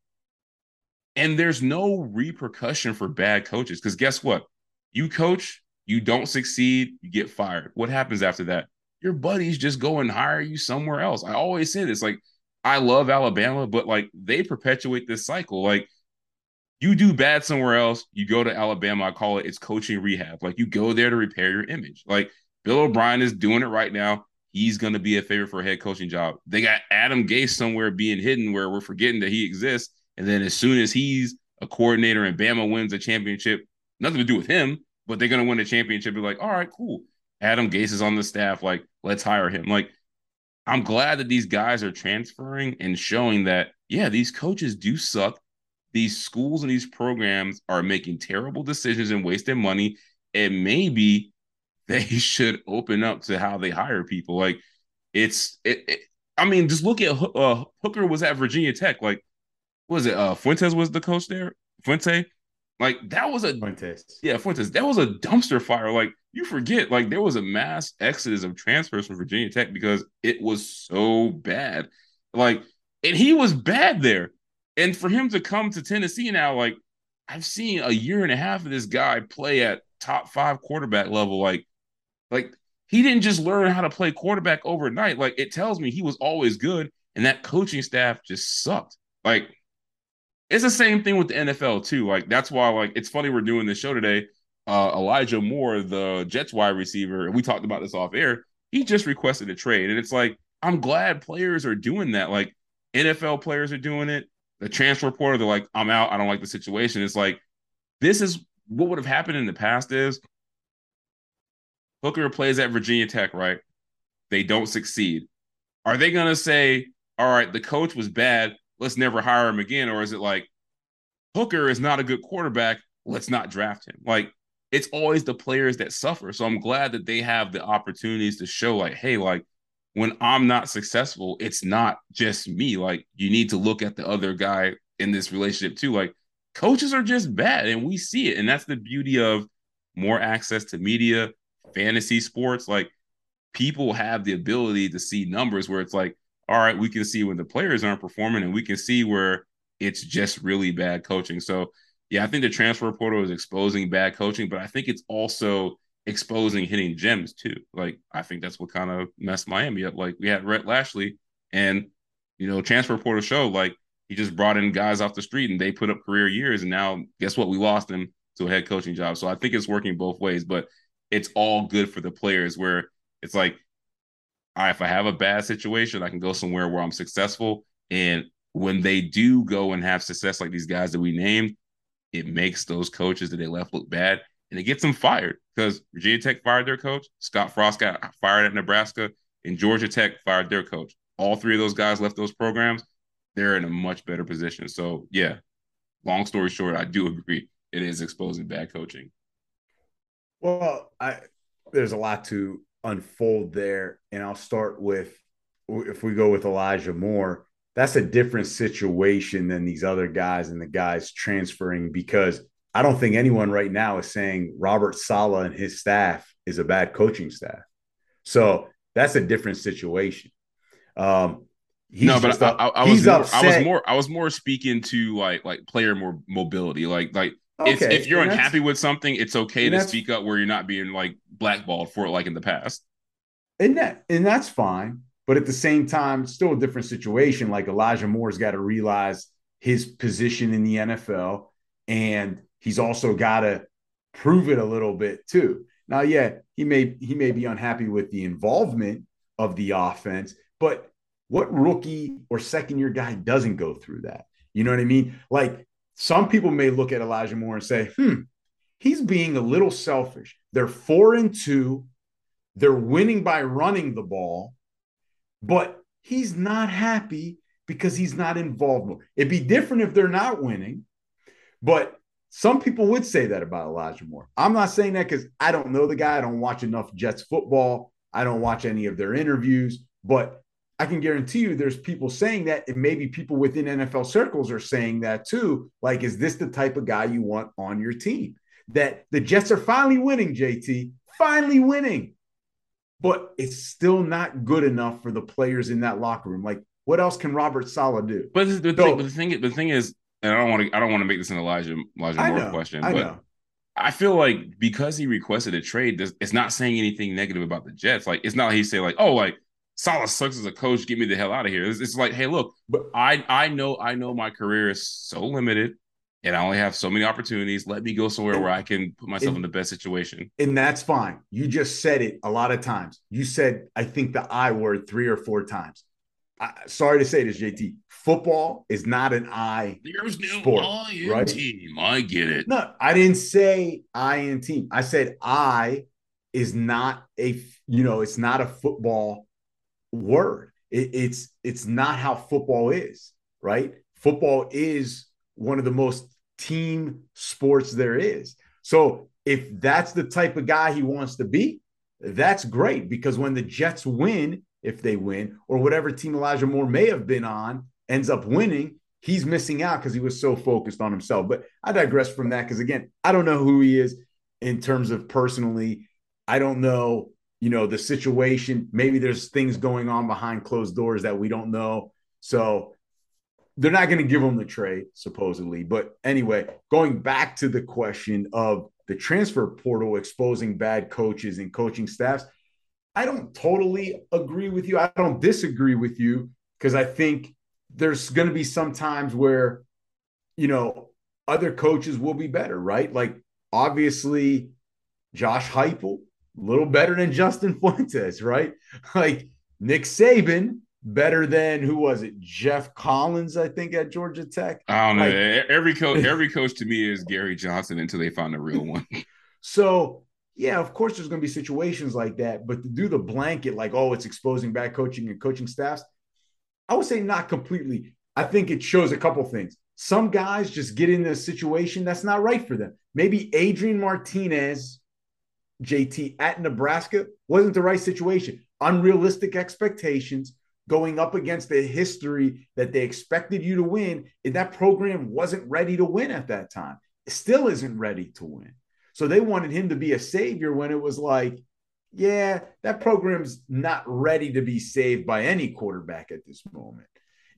and there's no repercussion for bad coaches. Because guess what? You coach, you don't succeed, you get fired. What happens after that? Your buddies just go and hire you somewhere else. I always say this like, I love Alabama, but like they perpetuate this cycle. Like, you do bad somewhere else, you go to Alabama. I call it it's coaching rehab. Like, you go there to repair your image. Like, Bill O'Brien is doing it right now he's going to be a favorite for a head coaching job. They got Adam Gase somewhere being hidden where we're forgetting that he exists. And then as soon as he's a coordinator and Bama wins a championship, nothing to do with him, but they're going to win a championship. Be like, all right, cool. Adam Gase is on the staff. Like, let's hire him. Like, I'm glad that these guys are transferring and showing that, yeah, these coaches do suck. These schools and these programs are making terrible decisions and wasting money. And maybe [laughs] they should open up to how they hire people. Like it's it, it I mean, just look at uh, Hooker was at Virginia Tech. Like, was it uh Fuentes was the coach there? Fuente, like that was a Fuentes. Yeah, Fuentes. That was a dumpster fire. Like you forget, like there was a mass exodus of transfers from Virginia Tech because it was so bad. Like, and he was bad there. And for him to come to Tennessee now, like I've seen a year and a half of this guy play at top five quarterback level. Like like he didn't just learn how to play quarterback overnight. Like it tells me he was always good, and that coaching staff just sucked. Like it's the same thing with the NFL too. Like that's why like it's funny we're doing this show today. Uh, Elijah Moore, the Jets wide receiver, and we talked about this off air. He just requested a trade, and it's like I'm glad players are doing that. Like NFL players are doing it. The transfer portal, they're like, I'm out. I don't like the situation. It's like this is what would have happened in the past is Hooker plays at Virginia Tech, right? They don't succeed. Are they going to say, all right, the coach was bad. Let's never hire him again? Or is it like, Hooker is not a good quarterback. Let's not draft him? Like, it's always the players that suffer. So I'm glad that they have the opportunities to show, like, hey, like, when I'm not successful, it's not just me. Like, you need to look at the other guy in this relationship too. Like, coaches are just bad, and we see it. And that's the beauty of more access to media, fantasy sports, like people have the ability to see numbers where it's like, all right, we can see when the players aren't performing and we can see where it's just really bad coaching. So, yeah, I think the transfer portal is exposing bad coaching, but I think it's also exposing hitting gems too. Like, I think that's what kind of messed Miami up. Like, we had Rhett Lashlee and, you know, transfer portal show, like, he just brought in guys off the street and they put up career years. And now, guess what? We lost him to a head coaching job. So I think it's working both ways. But it's all good for the players where it's like, right, if I have a bad situation, I can go somewhere where I'm successful. And when they do go and have success, like these guys that we named, it makes those coaches that they left look bad and it gets them fired because Virginia Tech fired their coach, Scott Frost got fired at Nebraska, and Georgia Tech fired their coach. All three of those guys left those programs. They're in a much better position. So, yeah, long story short, I do [laughs] agree. It is exposing bad coaching. Well, I there's a lot to unfold there, and I'll start with if we go with Elijah Moore. That's a different situation than these other guys and the guys transferring because I don't think anyone right now is saying Robert Saleh and his staff is a bad coaching staff. So that's a different situation. Um, no, but I, I, I, was more, I was more I was more speaking to like like player more mobility, like like Okay. if you're and unhappy with something, it's okay to speak up where you're not being like blackballed for it, like in the past. And that and that's fine. But at the same time, still a different situation. Like Elijah Moore's got to realize his position in the NFL, and he's also got to prove it a little bit too. Now, yeah, he may he may be unhappy with the involvement of the offense, but what rookie or second year guy doesn't go through that? You know what I mean? Like some people may look at Elijah Moore and say, hmm, he's being a little selfish. They're four and two, they're winning by running the ball, but he's not happy because he's not involved. It'd be different if they're not winning, but some people would say that about Elijah Moore. I'm not saying that because I don't know the guy. I don't watch enough Jets football. I don't watch any of their interviews, but I can guarantee you there's people saying that, and maybe people within NFL circles are saying that too. Like, is this the type of guy you want on your team? That the Jets are finally winning, JT, finally winning. but it's still not good enough for the players in that locker room. Like, what else can Robert Saleh do? But the, so, thing, but the thing, the thing is, and I don't want to, I don't want to make this an Elijah Elijah Moore know, question, I but know. I feel like because he requested a trade, it's not saying anything negative about the Jets. Like, it's not like he say like, oh, like Saleh sucks as a coach. Get me the hell out of here. It's, it's like, hey, look, but I I know I know my career is so limited and I only have so many opportunities. Let me go somewhere where I can put myself and, in the best situation. And that's fine. You just said it a lot of times. You said, I think the I word three or four times. I, sorry to say this, JT. Football is not an I There's no sport, I in right? team. I get it. No, I didn't say I in team. I said I is not a you know it's not a football word. It, it's it's not how football is, right? Football is one of the most team sports there is. So if that's the type of guy he wants to be, that's great because when the Jets win, if they win, or whatever team Elijah Moore may have been on ends up winning, he's missing out because he was so focused on himself. But I digress from that because again, I don't know who he is in terms of personally. I don't know, you know, the situation. Maybe there's things going on behind closed doors that we don't know. So they're not going to give him the trade, supposedly. But anyway, going back to the question of the transfer portal exposing bad coaches and coaching staffs, I don't totally agree with you. I don't disagree with you because I think there's going to be some times where, you know, other coaches will be better, right? Like obviously, Josh Heupel, a little better than Justin [laughs] Fuentes, right? Like Nick Saban, better than who was it? Geoff Collins, I think, at Georgia Tech. I don't know. Like, every coach, [laughs] every coach to me is Gary Johnson until they find a real one. [laughs] so yeah, of course there's going to be situations like that, but to do the blanket like, oh, it's exposing bad coaching and coaching staffs, I would say not completely. I think it shows a couple things. Some guys just get in a situation that's not right for them. Maybe Adrian Martinez, JT at Nebraska wasn't the right situation. Unrealistic expectations going up against the history that they expected you to win, and that program wasn't ready to win at that time. It still isn't ready to win. So they wanted him to be a savior when it was like, yeah, that program's not ready to be saved by any quarterback at this moment.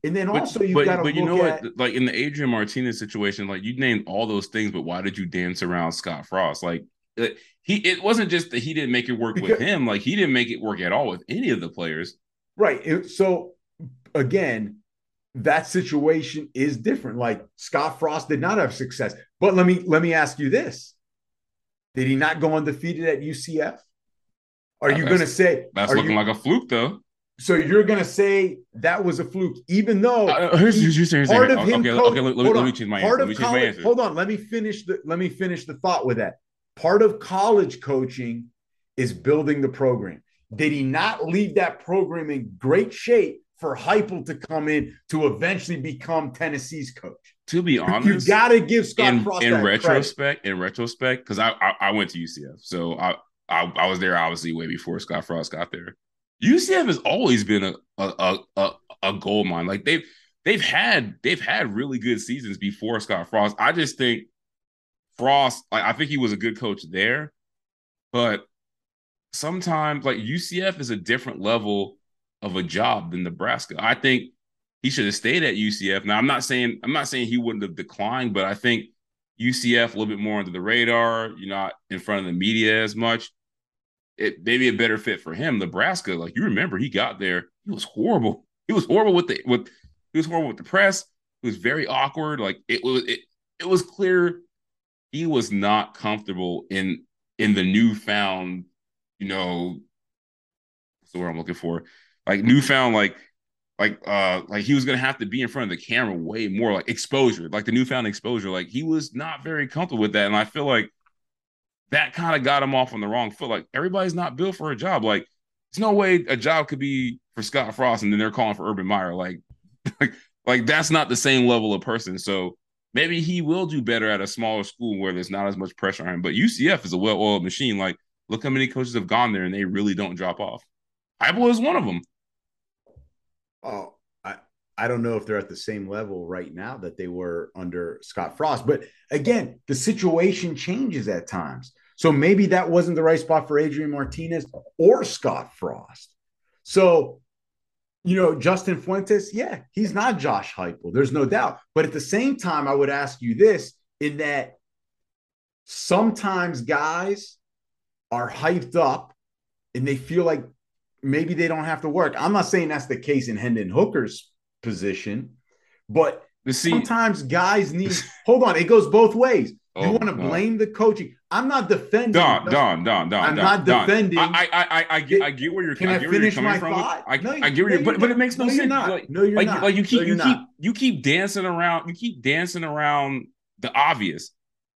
And then also but, you've got to But you know at, what? Like in the Adrian Martinez situation, like you named all those things, but why did you dance around Scott Frost? Like he, it wasn't just that he didn't make it work because, with him. Like he didn't make it work at all with any of the players. Right. So again, that situation is different. Like Scott Frost did not have success. But let me let me ask you this. Did he not go undefeated at UCF? Are you going to say that's looking you, like a fluke, though? So you're going to say that was a fluke, even though uh, here's, he, here's, here's, part of him. Okay, okay, let, let, let, me change my part answer. Of college, hold on, let me finish the let me finish the thought with that. Part of college coaching is building the program. Did he not leave that program in great shape for Heupel to come in to eventually become Tennessee's coach? To be honest, you got to give Scott in, Frost in retrospect. Credit. In retrospect, because I, I, I went to UCF, so I, I, I was there obviously way before Scott Frost got there. UCF has always been a a, a a gold mine. Like they've they've had they've had really good seasons before Scott Frost. I just think Frost, like I think he was a good coach there, but sometimes like UCF is a different level of a job than Nebraska. I think he should have stayed at UCF. Now I'm not saying I'm not saying he wouldn't have declined, but I think UCF a little bit more under the radar. You're not in front of the media as much. It maybe a better fit for him. Nebraska, like you remember, he got there. He was horrible. He was horrible with the with he was horrible with the press. It was very awkward. Like it was it it was clear he was not comfortable in in the newfound you know, what's the word I'm looking for? Like newfound, like, like, uh, like he was gonna have to be in front of the camera way more, like exposure, like the newfound exposure. Like he was not very comfortable with that, and I feel like that kind of got him off on the wrong foot. Like everybody's not built for a job. Like there's no way a job could be for Scott Frost, and then they're calling for Urban Meyer. Like, [laughs] like, like that's not the same level of person. So maybe he will do better at a smaller school where there's not as much pressure on him. But UCF is a well-oiled machine. Like Look how many coaches have gone there and they really don't drop off. Heupel is one of them. Oh, I, I don't know if they're at the same level right now that they were under Scott Frost. But again, the situation changes at times. So maybe that wasn't the right spot for Adrian Martinez or Scott Frost. So, you know, Justin Fuentes, yeah, he's not Josh Heupel. There's no doubt. But at the same time, I would ask you this in that sometimes guys are hyped up and they feel like maybe they don't have to work. I'm not saying that's the case in Hendon Hooker's position, but see, sometimes guys need [laughs] hold on, it goes both ways. Oh, you want to blame the coaching. I'm not defending. Don, Don, Don, Don. I'm Don, not Don. defending- I, I, I, I get, I get where you're. Can I I get where you're finish coming my from. thought? I, No, I get where no, you're, but, but it makes no, No, you're sense. not. Like, No, you're like, not. like you keep, No, you you're keep, not. you keep dancing around. You keep dancing around the obvious.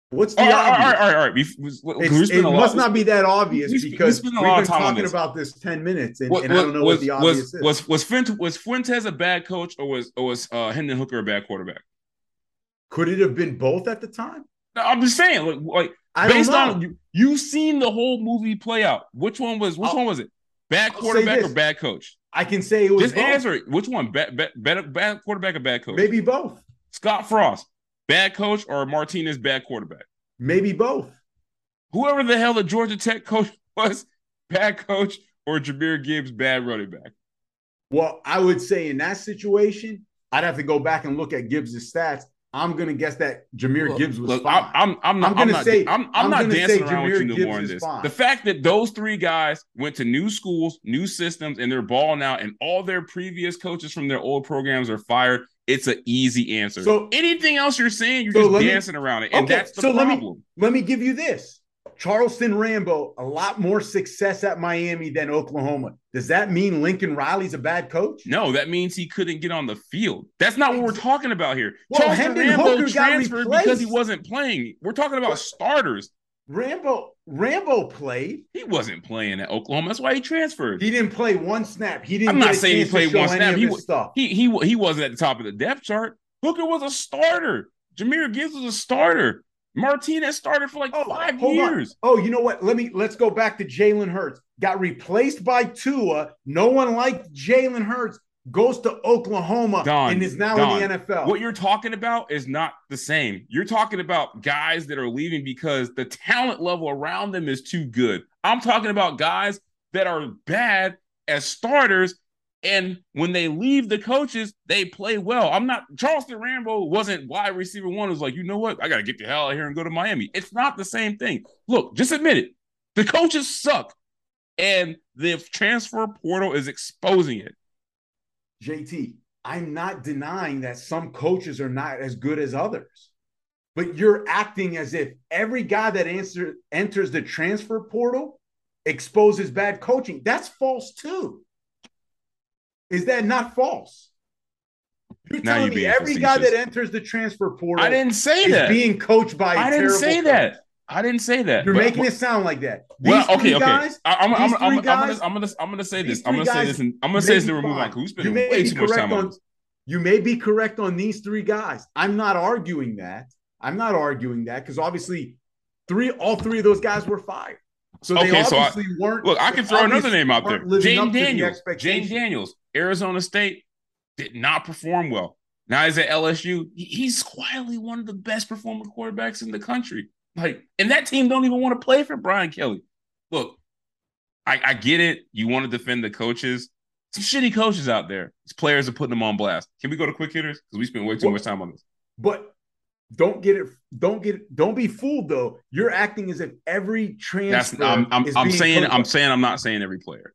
What's the All right, obvious? right, all right, all right. We, we, we It's- spend it lot- must not be that obvious we because spend we've a lot been of time talking this. about this 10 minutes and, What- and I don't know what, the obvious was, is. was was Fuentes, was Fuentes a bad coach or was or was uh, Hendon Hooker a bad quarterback? Could it have been both at the time? No, I'm just saying, like, like I based on you, you've seen the whole movie play out. Which one was which I'll- one was it? Bad I'll quarterback or bad coach? I can say it was Just both. answer it. Which one? Bad, bad, bad, bad quarterback or bad coach? Maybe both. Scott Frost, bad coach or Martinez, bad quarterback? Maybe both. Whoever the hell the Georgia Tech coach [laughs] was, bad coach or Jahmyr Gibbs, bad running back. Well, I would say in that situation, I'd have to go back and look at Gibbs' stats. I'm gonna guess that Jahmyr Look, Gibbs was look, fine. I'm, I'm, I'm not. I'm I'm, gonna not. say- I'm, I'm, I'm not dancing around with you no Gibbs more on this. fine. The fact that those three guys went to new schools, new systems, and they're balling out, and all their previous coaches from their old programs are fired. It's an easy answer. So- anything else you're saying, you're So just let me- dancing around it, and Okay, that's the so let me- problem. Let me give you this. Charleston Rambo, a lot more success at Miami than Oklahoma. Does that mean Lincoln Riley's a bad coach? No, that means he couldn't get on the field. That's not what we're talking about here. Well, Charleston Hendon Rambo Hooker transferred because he wasn't playing. We're talking about starters. Rambo, Rambo played. He wasn't playing at Oklahoma. That's why he transferred. He didn't play one snap. He didn't. I'm not get a saying he played one snap. He. He he he wasn't at the top of the depth chart. Hooker was a starter. Jahmyr Gibbs was a starter. Martinez started for like Oh, five hold on. years. Oh, you know what? Let me let's go back to Jalen Hurts. Got replaced by Tua. No one liked Jalen Hurts. Goes to Oklahoma Don, and is now Don, in the NFL. What you're talking about is not the same. You're talking about guys that are leaving because the talent level around them is too good. I'm talking about guys that are bad as starters. And when they leave the coaches, they play well. I'm not Charleston Rambo wasn't wide receiver one. Was like, you know what? I gotta get the hell out of here and go to Miami. It's not the same thing. Look, just admit it. The coaches suck, and the transfer portal is exposing it. JT, I'm not denying that some coaches are not as good as others. But you're acting as if every guy that answer, enters the transfer portal exposes bad coaching. That's false too. Is that not false? You're Now telling you're me every guy that enters the transfer portal I didn't say is that. being coached by a I didn't say coach. that. I didn't say that. You're But- making but- it sound like that. These Well, okay, okay. guys, I, am I'm, I'm, I'm, gonna, I'm gonna, I'm gonna say this. I'm gonna say this, and I'm you gonna say this to remove on fine. because we You may way be too much correct time on on- You may be correct on these three guys. I'm not arguing that. I'm not arguing that because obviously, three all three of those guys were fired. So they Okay, so I- weren't. Look, I can throw another name out there. weren't living up Jayden to the Daniels. Expectations. Daniels, Arizona State did not perform well. Now he's at LSU. He's quietly one of the best performing quarterbacks in the country. Like, and that team don't even want to play for Brian Kelly. Look, I, I get it. You want to defend the coaches. Some shitty coaches out there. These players are putting them on blast. Can we go to quick hitters? Because we spent way too Well- much time on this. But don't get it. Don't get it. Don't be fooled though. You're acting as if every That's transfer. I'm I'm, I'm being saying coached I'm saying I'm not saying every player.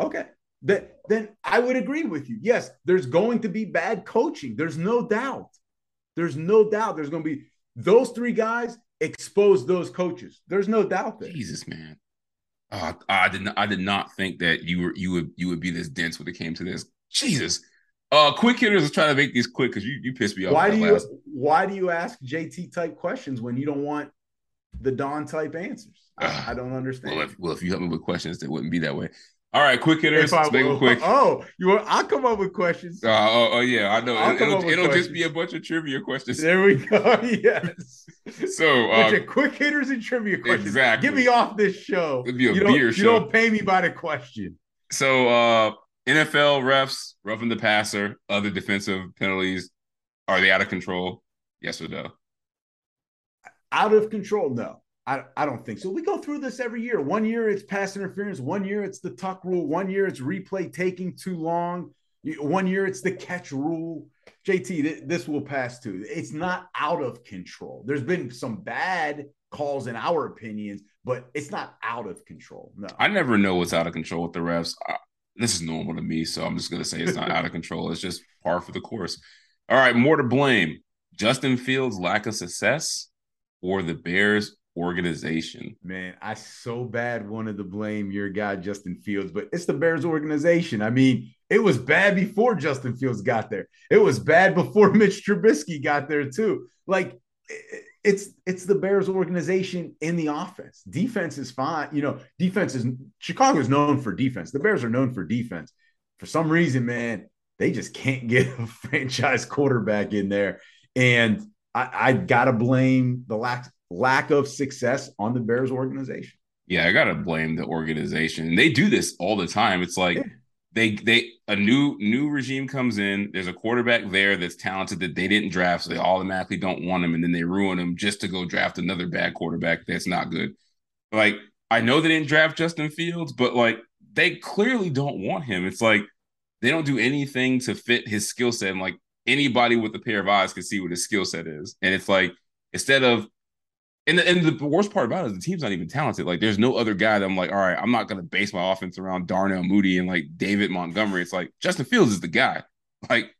Okay. Then, then I would agree with you. Yes, there's going to be bad coaching. There's no doubt. There's no doubt there's going to be those three guys expose those coaches. There's no doubt there. Jesus, man. Uh, I did not. I did not think that you were you would you would be this dense when it came to this. Jesus. Uh, quick hitters. Let's try to make these quick because you you pissed me off. Why do you last- why do you ask JT type questions when you don't want the Don type answers? I, I don't understand. Well, if well, if you help me with questions, that wouldn't be that way. All right, quick hitters. I make them quick. Uh, Oh, you want, I'll come up with questions. oh, oh, yeah, I know. I'll it'll, with it'll just be a bunch of trivia questions. There we go. [laughs] yes. So, bunch uh, of quick hitters and trivia questions. Exactly. Get me off this show. It'd be a you don't, You don't pay me by the question. so uh, NFL refs roughing the passer, other defensive penalties, are they out of control? Yes or no? Out of control? No. I, I don't think so. We go through this every year. One year it's pass interference. One year it's the tuck rule. One year it's replay taking too long. One year it's the catch rule. JT, this will pass too. It's not out of control. There's been some bad calls in our opinions, but it's not out of control. No, I never know what's out of control with the refs. I, this is normal to me, so I'm just gonna say it's not out of [laughs] control. It's just par for the course. All right, more to blame: Justin Fields' lack of success, or the Bears' organization. Man, I so bad wanted to blame your guy Justin Fields, but it's the Bears organization. I mean, it was bad before Justin Fields got there. It was bad before [laughs] Mitch Trubisky got there too. Like it's it's the Bears organization in the offense. Defense is fine. You know, defense is Chicago is known for defense. The Bears are known for defense. For some reason, man, they just can't [laughs] get a franchise quarterback in there. And I, I gotta blame the lack lack of success on the Bears organization. Yeah, I gotta blame the organization. They do this all the time. It's like yeah they they a new new regime comes in. There's a quarterback there that's talented that they didn't draft, so they automatically don't want him, and then they ruin him just to go draft another bad quarterback that's not good. Like I know they didn't draft Justin Fields, but like they clearly don't want him. It's like they don't do anything to fit his skill set. And like anybody with a pair of eyes can see what his skill set is. And it's like instead of and the, and the worst part about it is the team's not even talented. Like, there's no other guy that I'm like, all right, I'm not going to base my offense around Darnell Mooney and like David Montgomery. It's like Justin Fields is the guy. Like,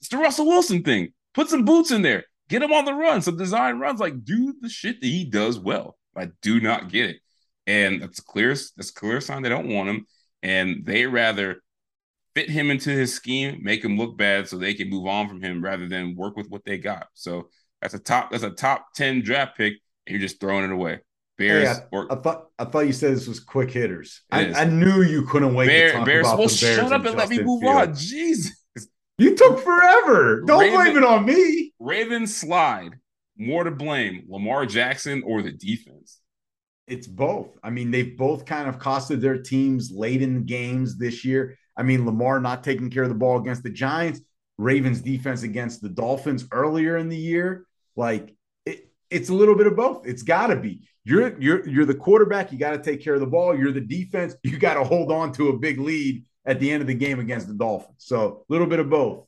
it's the Russell Wilson thing. Put some boots in there. Get him on the run. Some design runs. Like, do the shit that he does well. I do not get it. And that's a clear, that's a clear sign they don't want him. And they rather fit him into his scheme, make him look bad so they can move on from him rather than work with what they got. So that's a top. That's a top ten draft pick, and you're just throwing it away. Bears. Hey, I, or, I, thought I thought you said this was quick hitters. I, I, knew you couldn't wait Bear, to talk Bears, about well, the Bears. Shut up and, let me move Field. on. Jesus, you took forever. Don't Raven, blame it on me. Ravens slide. More to blame, Lamar Jackson or the defense? It's both. I mean, they've both kind of costed their teams late in the games this year. I mean, Lamar not taking care of the ball against the Giants, Ravens defense against the Dolphins earlier in the year. Like it, it's a little bit of both. It's got to be. You're you're you're the quarterback. You got to take care of the ball. You're the defense. You got to hold on to a big lead at the end of the game against the Dolphins. So a little bit of both.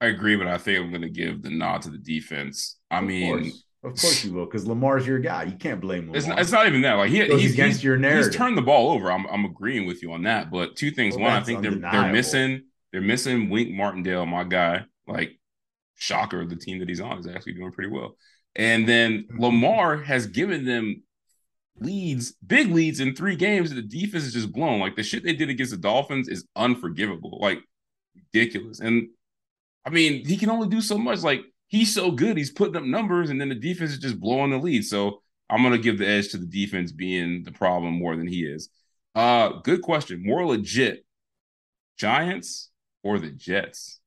I agree, but I think I'm going to give the nod to the defense. I of mean, course. of course you will, because Lamar's your guy. You can't blame Lamar. It's not, it's not even that. Like he, he's against he's, your narrative. He's turned the ball over. I'm, I'm agreeing with you on that. But two things. Well, One, I think they're they're missing they're missing Wink Martindale, my guy. Like shocker, of the team that he's on is actually doing pretty well. And then. Lamar has given them leads, big leads in three games. The defense is just blown. Like the shit they did against the Dolphins is unforgivable, like ridiculous. And I mean, he can only do so much. Like he's so good, he's putting up numbers, and then the defense is just blowing the lead. So I'm gonna give the edge to the defense being the problem more than he is. Uh, good question. More legit, Giants or the Jets?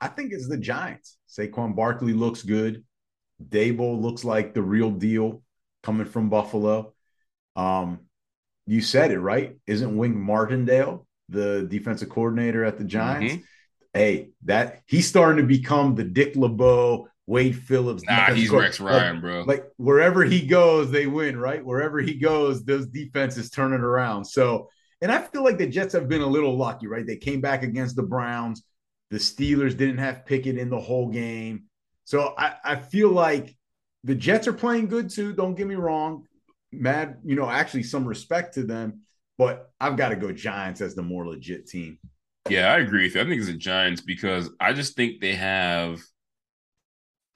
I think it's the Giants. Saquon Barkley looks good. Daboll looks like the real deal coming from Buffalo. Um, you said it right. Isn't Wink Martindale the defensive coordinator at the Giants? Mm-hmm. Hey, that he's starting to become the Dick LeBeau, Wade Phillips. Nah, he's Rex Ryan, like, bro. Like wherever he goes, they win, right? Wherever he goes, those defenses turn it around. So, and I feel like the Jets have been a little lucky, right? They came back against the Browns. The Steelers didn't have Pickett in the whole game. So I, I feel like the Jets are playing good too. Don't get me wrong. Mad, you know, actually some respect to them, but I've got to go Giants as the more legit team. Yeah, I agree with you. I think it's the Giants because I just think they have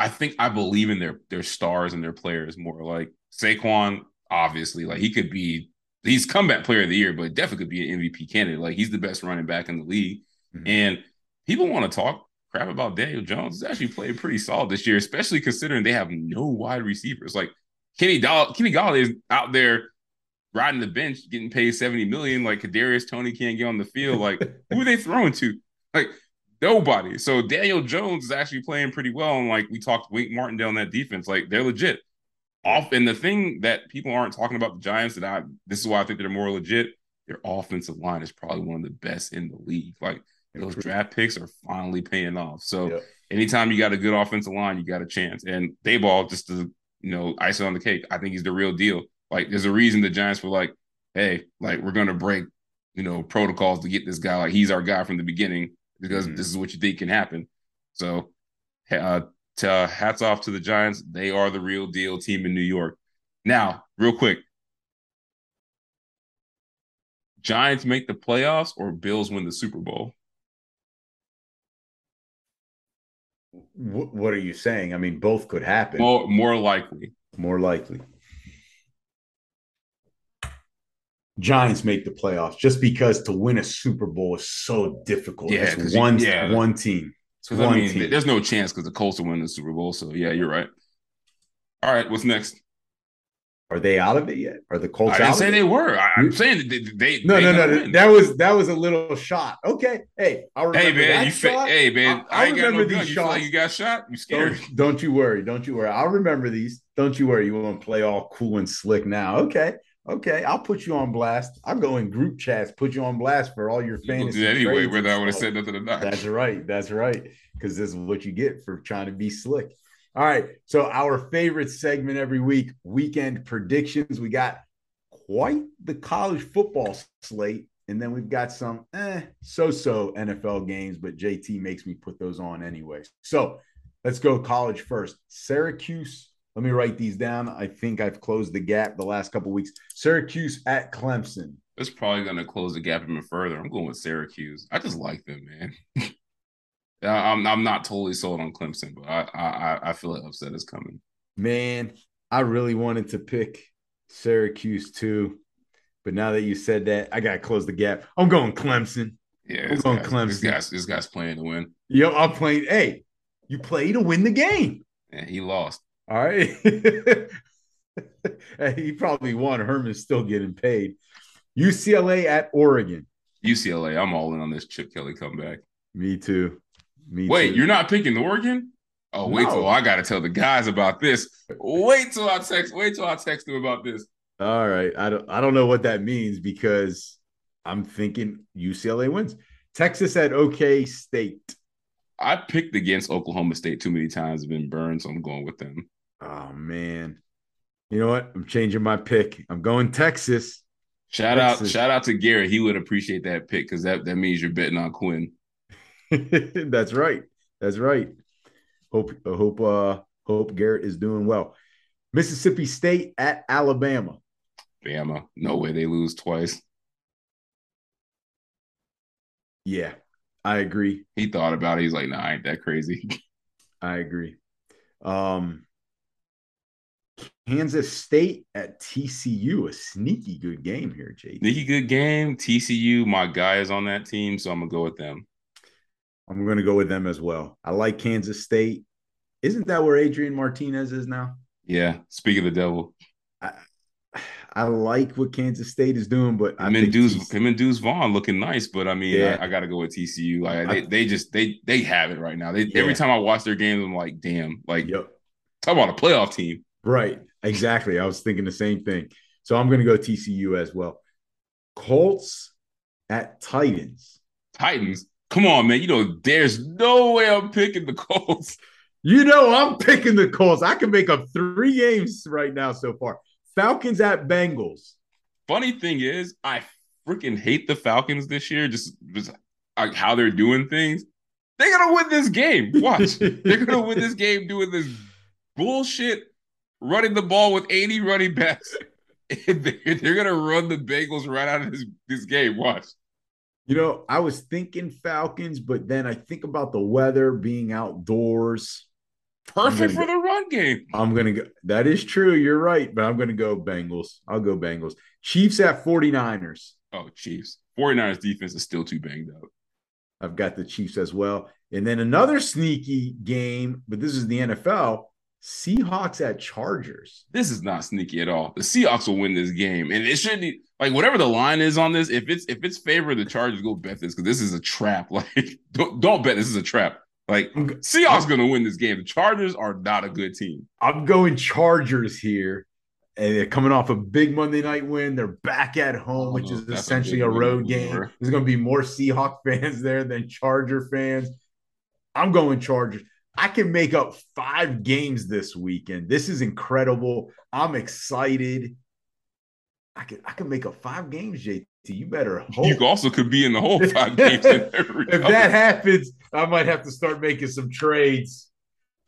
I think I believe in their their stars and their players more. Like Saquon, obviously, like he could be he's comeback player of the year, but definitely could be an MVP candidate. Like he's the best running back in the league. Mm-hmm. And people want to talk crap about Daniel Jones. He's actually played pretty solid this year, especially considering they have no wide receivers. Like Kenny Doll- Kenny Golladay is out there riding the bench, getting paid 70 million. Like Kadarius Toney can't get on the field. Like, who are they [laughs] throwing to? Like nobody. So Daniel Jones is actually playing pretty well. And like we talked Wink Martindale on that defense, like they're legit. Off and the thing that people aren't talking about the Giants, that I this is why I think they're more legit. Their offensive line is probably one of the best in the league. Like those draft picks are finally paying off. So yep. anytime you got a good offensive line, you got a chance. And Daboll, just to you know, icing on the cake. I think he's the real deal. Like, there's a reason the Giants were like, hey, like we're gonna break, you know, protocols to get this guy. Like he's our guy from the beginning because mm-hmm. this is what you think can happen. So, uh, to, uh, hats off to the Giants. They are the real deal team in New York. Now, real quick, Giants make the playoffs or Bills win the Super Bowl? What are you saying? I mean, both could happen. More, more likely. More likely. Giants make the playoffs just because to win a Super Bowl is so difficult. Yeah, it's one you, yeah. one team. One I mean, team. there's no chance because the Colts will win the Super Bowl. So yeah, you're right. All right, what's next? Are they out of it yet? Are the Colts? I didn't say they were. I, am saying they. they no, they no, no. Win. That was that was a little shot. Okay. Hey, I remember hey man, you shot. hey man, I, I, I remember no these shots. You, you, got shot. You scared? Don't, [laughs] don't, you worry. Don't you worry. I'll remember these. Don't you worry. You won't play all cool and slick now. Okay. Okay, I'll put you on blast. I'll go in group chats, put you on blast for all your fantasy. Anyway, whether I would have said nothing or not. That's right. That's right. Because this is what you get for trying to be slick. All right. So our favorite segment every week, weekend predictions. We got quite the college football slate. And then we've got some eh, so-so NFL games, but JT makes me put those on anyway. So let's go college first. Syracuse. Let me write these down. I think I've closed the gap the last couple weeks. Syracuse at Clemson. It's probably going to close the gap even further. I'm going with Syracuse. I just like them, man. [laughs] I'm I'm not totally sold on Clemson, but I I I feel like upset is coming. Man, I really wanted to pick Syracuse too. But now that you said that, I gotta close the gap. I'm going Clemson. Yeah, I'm going Clemson. This guy's this guy's playing to win. Yo, I'm playing. Hey, you play to win the game. Yeah, he lost. All right. [laughs] he probably won. Herman's still getting paid. UCLA at Oregon. UCLA. I'm all in on this Chip Kelly comeback. Me too. Me Wait, too. you're not picking Oregon? Oh, wait no. till I gotta tell the guys about this. Wait till I text. Wait till I text them about this. All right, I don't. I don't know what that means because I'm thinking UCLA wins. Texas at OK State. I picked against Oklahoma State too many times. Been burned, so I'm going with them. Oh man, you know what? I'm changing my pick. I'm going Texas. Shout Texas. out, shout out to Gary. He would appreciate that pick because that that means you're betting on Quinn. [laughs] That's right. That's right. Hope hope uh hope Garrett is doing well. Mississippi State at Alabama. Bama. No way they lose twice. Yeah, I agree. He thought about it. He's like, nah, I ain't that crazy. [laughs] I agree. Um Kansas State at TCU, a sneaky good game here, Jay. Sneaky good game. TCU, my guy is on that team, so I'm gonna go with them. I'm going to go with them as well. I like Kansas State. Isn't that where Adrian Martinez is now? Yeah. Speak of the devil. I, I like what Kansas State is doing, but him and Deuce, him and Deuce Vaughn looking nice, but I mean, yeah. I, I got to go with TCU. Like they, they just they they have it right now. They, yeah. Every time I watch their games, I'm like, damn, like yep. talk about a playoff team. Right. Exactly. I was thinking the same thing. So I'm going to go TCU as well. Colts at Titans. Titans. Come on, man. You know, there's no way I'm picking the Colts. You know, I'm picking the Colts. I can make up three games right now so far. Falcons at Bengals. Funny thing is, I freaking hate the Falcons this year. Just, just like how they're doing things. They're gonna win this game. Watch. they're gonna win this game doing this bullshit, running the ball with 80 running backs. [laughs] they're, they're gonna run the Bengals right out of this, this game. Watch. You know, I was thinking Falcons, but then I think about the weather being outdoors. Perfect for go, the run game. I'm going to go. That is true. You're right, but I'm going to go Bengals. I'll go Bengals. Chiefs at 49ers. Oh, Chiefs. 49ers defense is still too banged up. I've got the Chiefs as well. And then another sneaky game, but this is the NFL. Seahawks at Chargers. This is not sneaky at all. The Seahawks will win this game, and it shouldn't like whatever the line is on this. If it's if it's favor the Chargers, go bet this because this is a trap. [laughs] Like don't don't bet this is a trap. Like Seahawks going to win this game. The Chargers are not a good team. I'm going Chargers here, and they're coming off a big Monday night win. They're back at home, oh, which is essentially a, a road game. There's going to be more Seahawk [laughs] fans there than Charger fans. I'm going Chargers. I can make up five games this weekend. This is incredible. I'm excited. I can I can make up five games, JT. You better hope. You also could be in the whole five [laughs] games. if that happens, I might have to start making some trades.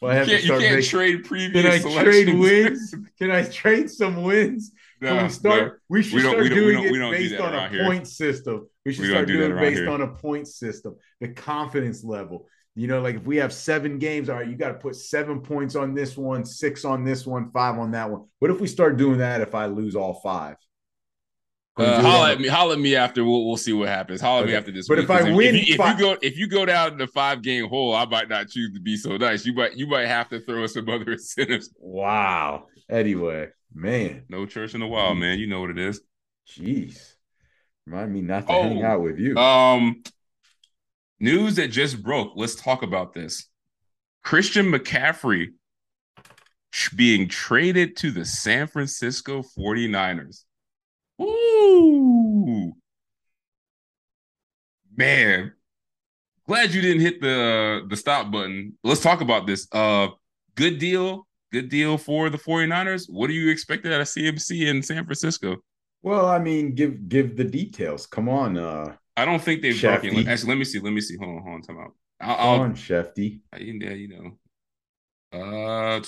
Well, you can't, you can't making, trade previous. Can I selections. trade [laughs] wins? Can I trade some wins? No, we start? No. We should we start doing it based do on a here. point system. We should start do doing it based here. on a point system. The confidence level. You know, like if we have seven games, all right, you got to put seven points on this one, six on this one, five on that one. What if we start doing that if I lose all five? Uh, holla at me. Holla at me after. We'll we'll see what happens. Holla okay. at me after this. But week, if I win, if, you, if you, go if you go down the five game hole, I might not choose to be so nice. You might you might have to throw us some other [laughs] incentives. Wow. Anyway, man, no church in the wild, man. You know what it is. Jeez, remind me not to oh, hang out with you. Um, news that just broke. Let's talk about this. Christian McCaffrey being traded to the San Francisco 49ers. Ooh. Man. Glad you didn't hit the the stop button. Let's talk about this. Uh good deal. Good deal for the 49ers. What are you expecting out of CMC in San Francisco? Well, I mean, give give the details. Come on, uh I don't think they've broken. Actually, let me see. Let me see. Hold on, hold on. Time out. I'll, Come I'll, on, Schefty. Yeah, you know. Uh,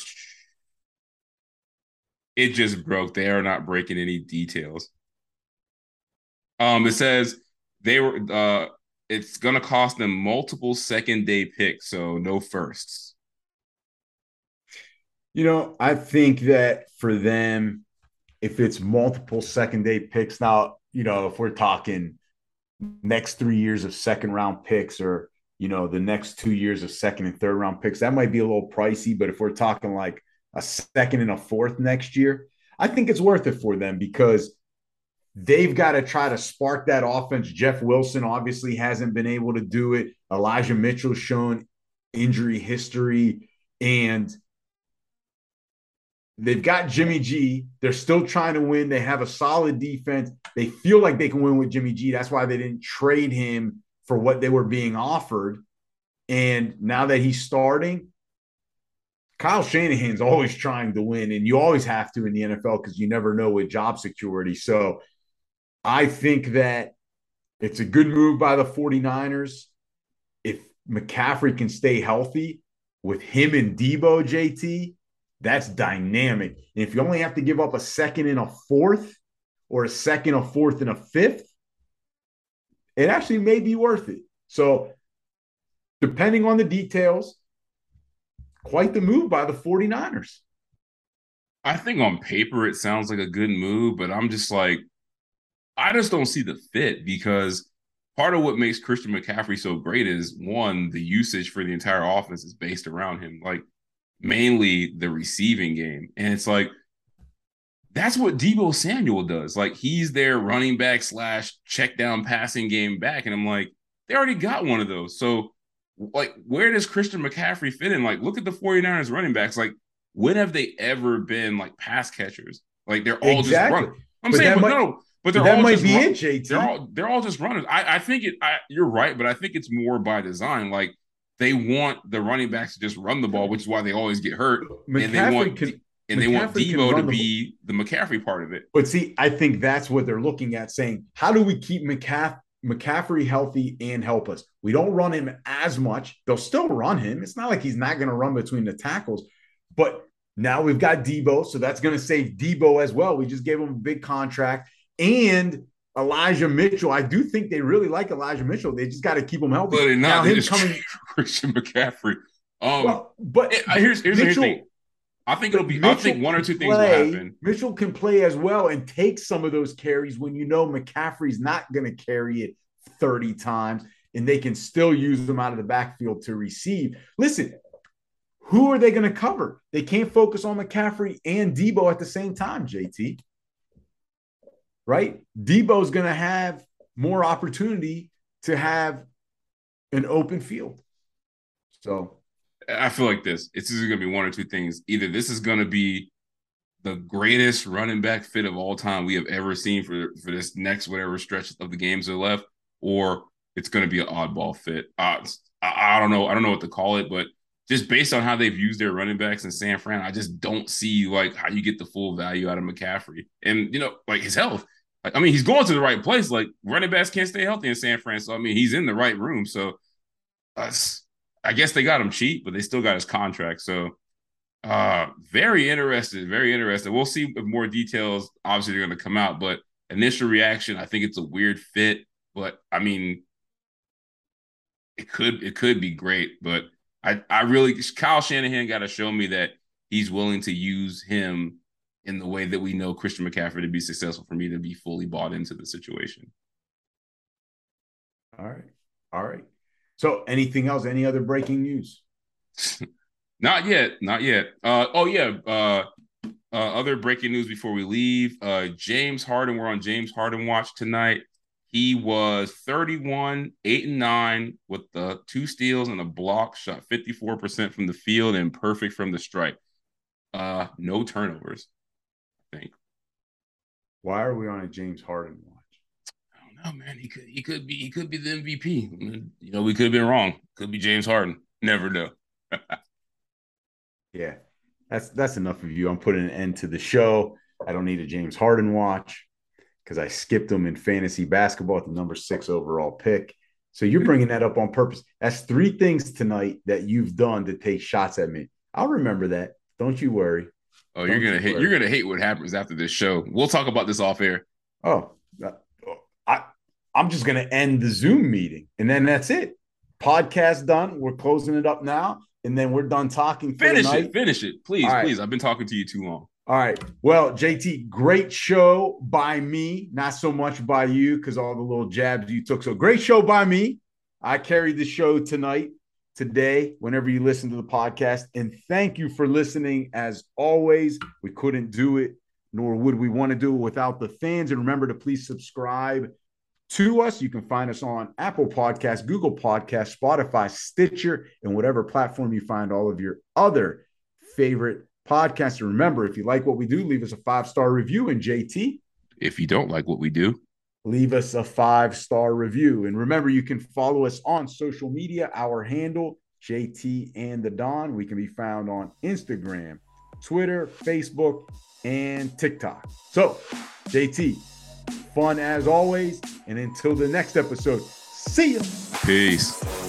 it just broke. They are not breaking any details. Um, it says they were uh it's gonna cost them multiple second day picks, so no firsts. You know, I think that for them, if it's multiple second day picks, now, you know, if we're talking next three years of second round picks or, you know, the next two years of second and third round picks, that might be a little pricey. But if we're talking like a second and a fourth next year, I think it's worth it for them because They've got to try to spark that offense. Jeff Wilson obviously hasn't been able to do it. Elijah Mitchell's shown injury history, and they've got Jimmy G. They're still trying to win. They have a solid defense. They feel like they can win with Jimmy G. That's why they didn't trade him for what they were being offered. And now that he's starting, Kyle Shanahan's always trying to win, and you always have to in the NFL because you never know with job security. So I think that it's a good move by the 49ers. If McCaffrey can stay healthy with him and Deebo, JT, that's dynamic. And if you only have to give up a second and a fourth, or a second, a fourth, and a fifth, it actually may be worth it. So, depending on the details, quite the move by the 49ers. I think on paper it sounds like a good move, but I'm just like, I just don't see the fit because part of what makes Christian McCaffrey so great is one, the usage for the entire offense is based around him, like mainly the receiving game. And it's like, that's what Deebo Samuel does. Like he's their running back slash check down passing game back. And I'm like, they already got one of those. So, like, where does Christian McCaffrey fit in? Like, look at the 49ers running backs. Like, when have they ever been like pass catchers? Like, they're all exactly. just running. I'm but saying, but might, no, but they're all just run- it, JT. They're all they're all just runners. I, I think it. I, you're right, but I think it's more by design. Like they want the running backs to just run the ball, which is why they always get hurt. McCaffrey and they want can, and they want Deebo to be the, the McCaffrey part of it. But see, I think that's what they're looking at, saying, how do we keep McCaff- McCaffrey healthy and help us? We don't run him as much. They'll still run him. It's not like he's not going to run between the tackles, but now we've got Deebo, so that's going to save Deebo as well. We just gave him a big contract and Elijah Mitchell. I do think they really like Elijah Mitchell. They just got to keep him healthy. But now him coming [laughs] Christian McCaffrey. Um, well, but it, here's here's Mitchell, the thing. I think it'll be. Mitchell I think one or two things play, will happen. Mitchell can play as well and take some of those carries when you know McCaffrey's not going to carry it 30 times, and they can still use them out of the backfield to receive. Listen, who are they going to cover? They can't focus on McCaffrey and Deebo at the same time, JT right? Deebo's going to have more opportunity to have an open field. So I feel like this. It's either going to be one or two things. Either this is going to be the greatest running back fit of all time we have ever seen for for this next whatever stretch of the games are left, or it's going to be an oddball fit. Uh, I, I don't know. I don't know what to call it, but just based on how they've used their running backs in San Fran, I just don't see like how you get the full value out of McCaffrey. And you know, like his health. Like, I mean, he's going to the right place. Like running backs can't stay healthy in San Fran. So I mean, he's in the right room. So uh, I guess they got him cheap, but they still got his contract. So uh very interested, very interested. We'll see if more details obviously they're going to come out, but initial reaction, I think it's a weird fit, but I mean it could it could be great, but I I really Kyle Shanahan got to show me that he's willing to use him in the way that we know Christian McCaffrey to be successful for me to be fully bought into the situation. All right. All right. So anything else? Any other breaking news? [laughs] not yet. Not yet. Uh, oh yeah. Uh, uh, other breaking news before we leave. Uh, James Harden. We're on James Harden watch tonight. He was 31, 8 and 9 with the two steals and a block, shot 54% from the field and perfect from the strike. Uh, no turnovers, I think. Why are we on a James Harden watch? I don't know, man. He could he could be he could be the MVP. You know, we could have been wrong. Could be James Harden. Never know. [laughs] yeah. That's that's enough of you. I'm putting an end to the show. I don't need a James Harden watch because I skipped him in fantasy basketball at the number six overall pick. So you're bringing that up on purpose. That's three things tonight that you've done to take shots at me. I'll remember that. Don't you worry. Oh, you're gonna hate. You're gonna hate what happens after this show. We'll talk about this off air. Oh, uh, I I'm just gonna end the Zoom meeting, and then that's it. Podcast done. We're closing it up now, and then we're done talking. finish it. Finish it, please, please. I've been talking to you too long. All right. Well, JT, great show by me, not so much by you because all the little jabs you took. So great show by me. I carried the show tonight, today, whenever you listen to the podcast. And thank you for listening. As always, we couldn't do it, nor would we want to do it without the fans. And remember to please subscribe to us. You can find us on Apple Podcasts, Google Podcasts, Spotify, Stitcher, and whatever platform you find all of your other favorite podcast. And remember, if you like what we do, leave us a five star review. And JT, if you don't like what we do, leave us a five star review. And remember, you can follow us on social media. Our handle, JT and the Don. We can be found on Instagram, Twitter, Facebook, and TikTok. So, JT, fun as always. And until the next episode, see you. Peace.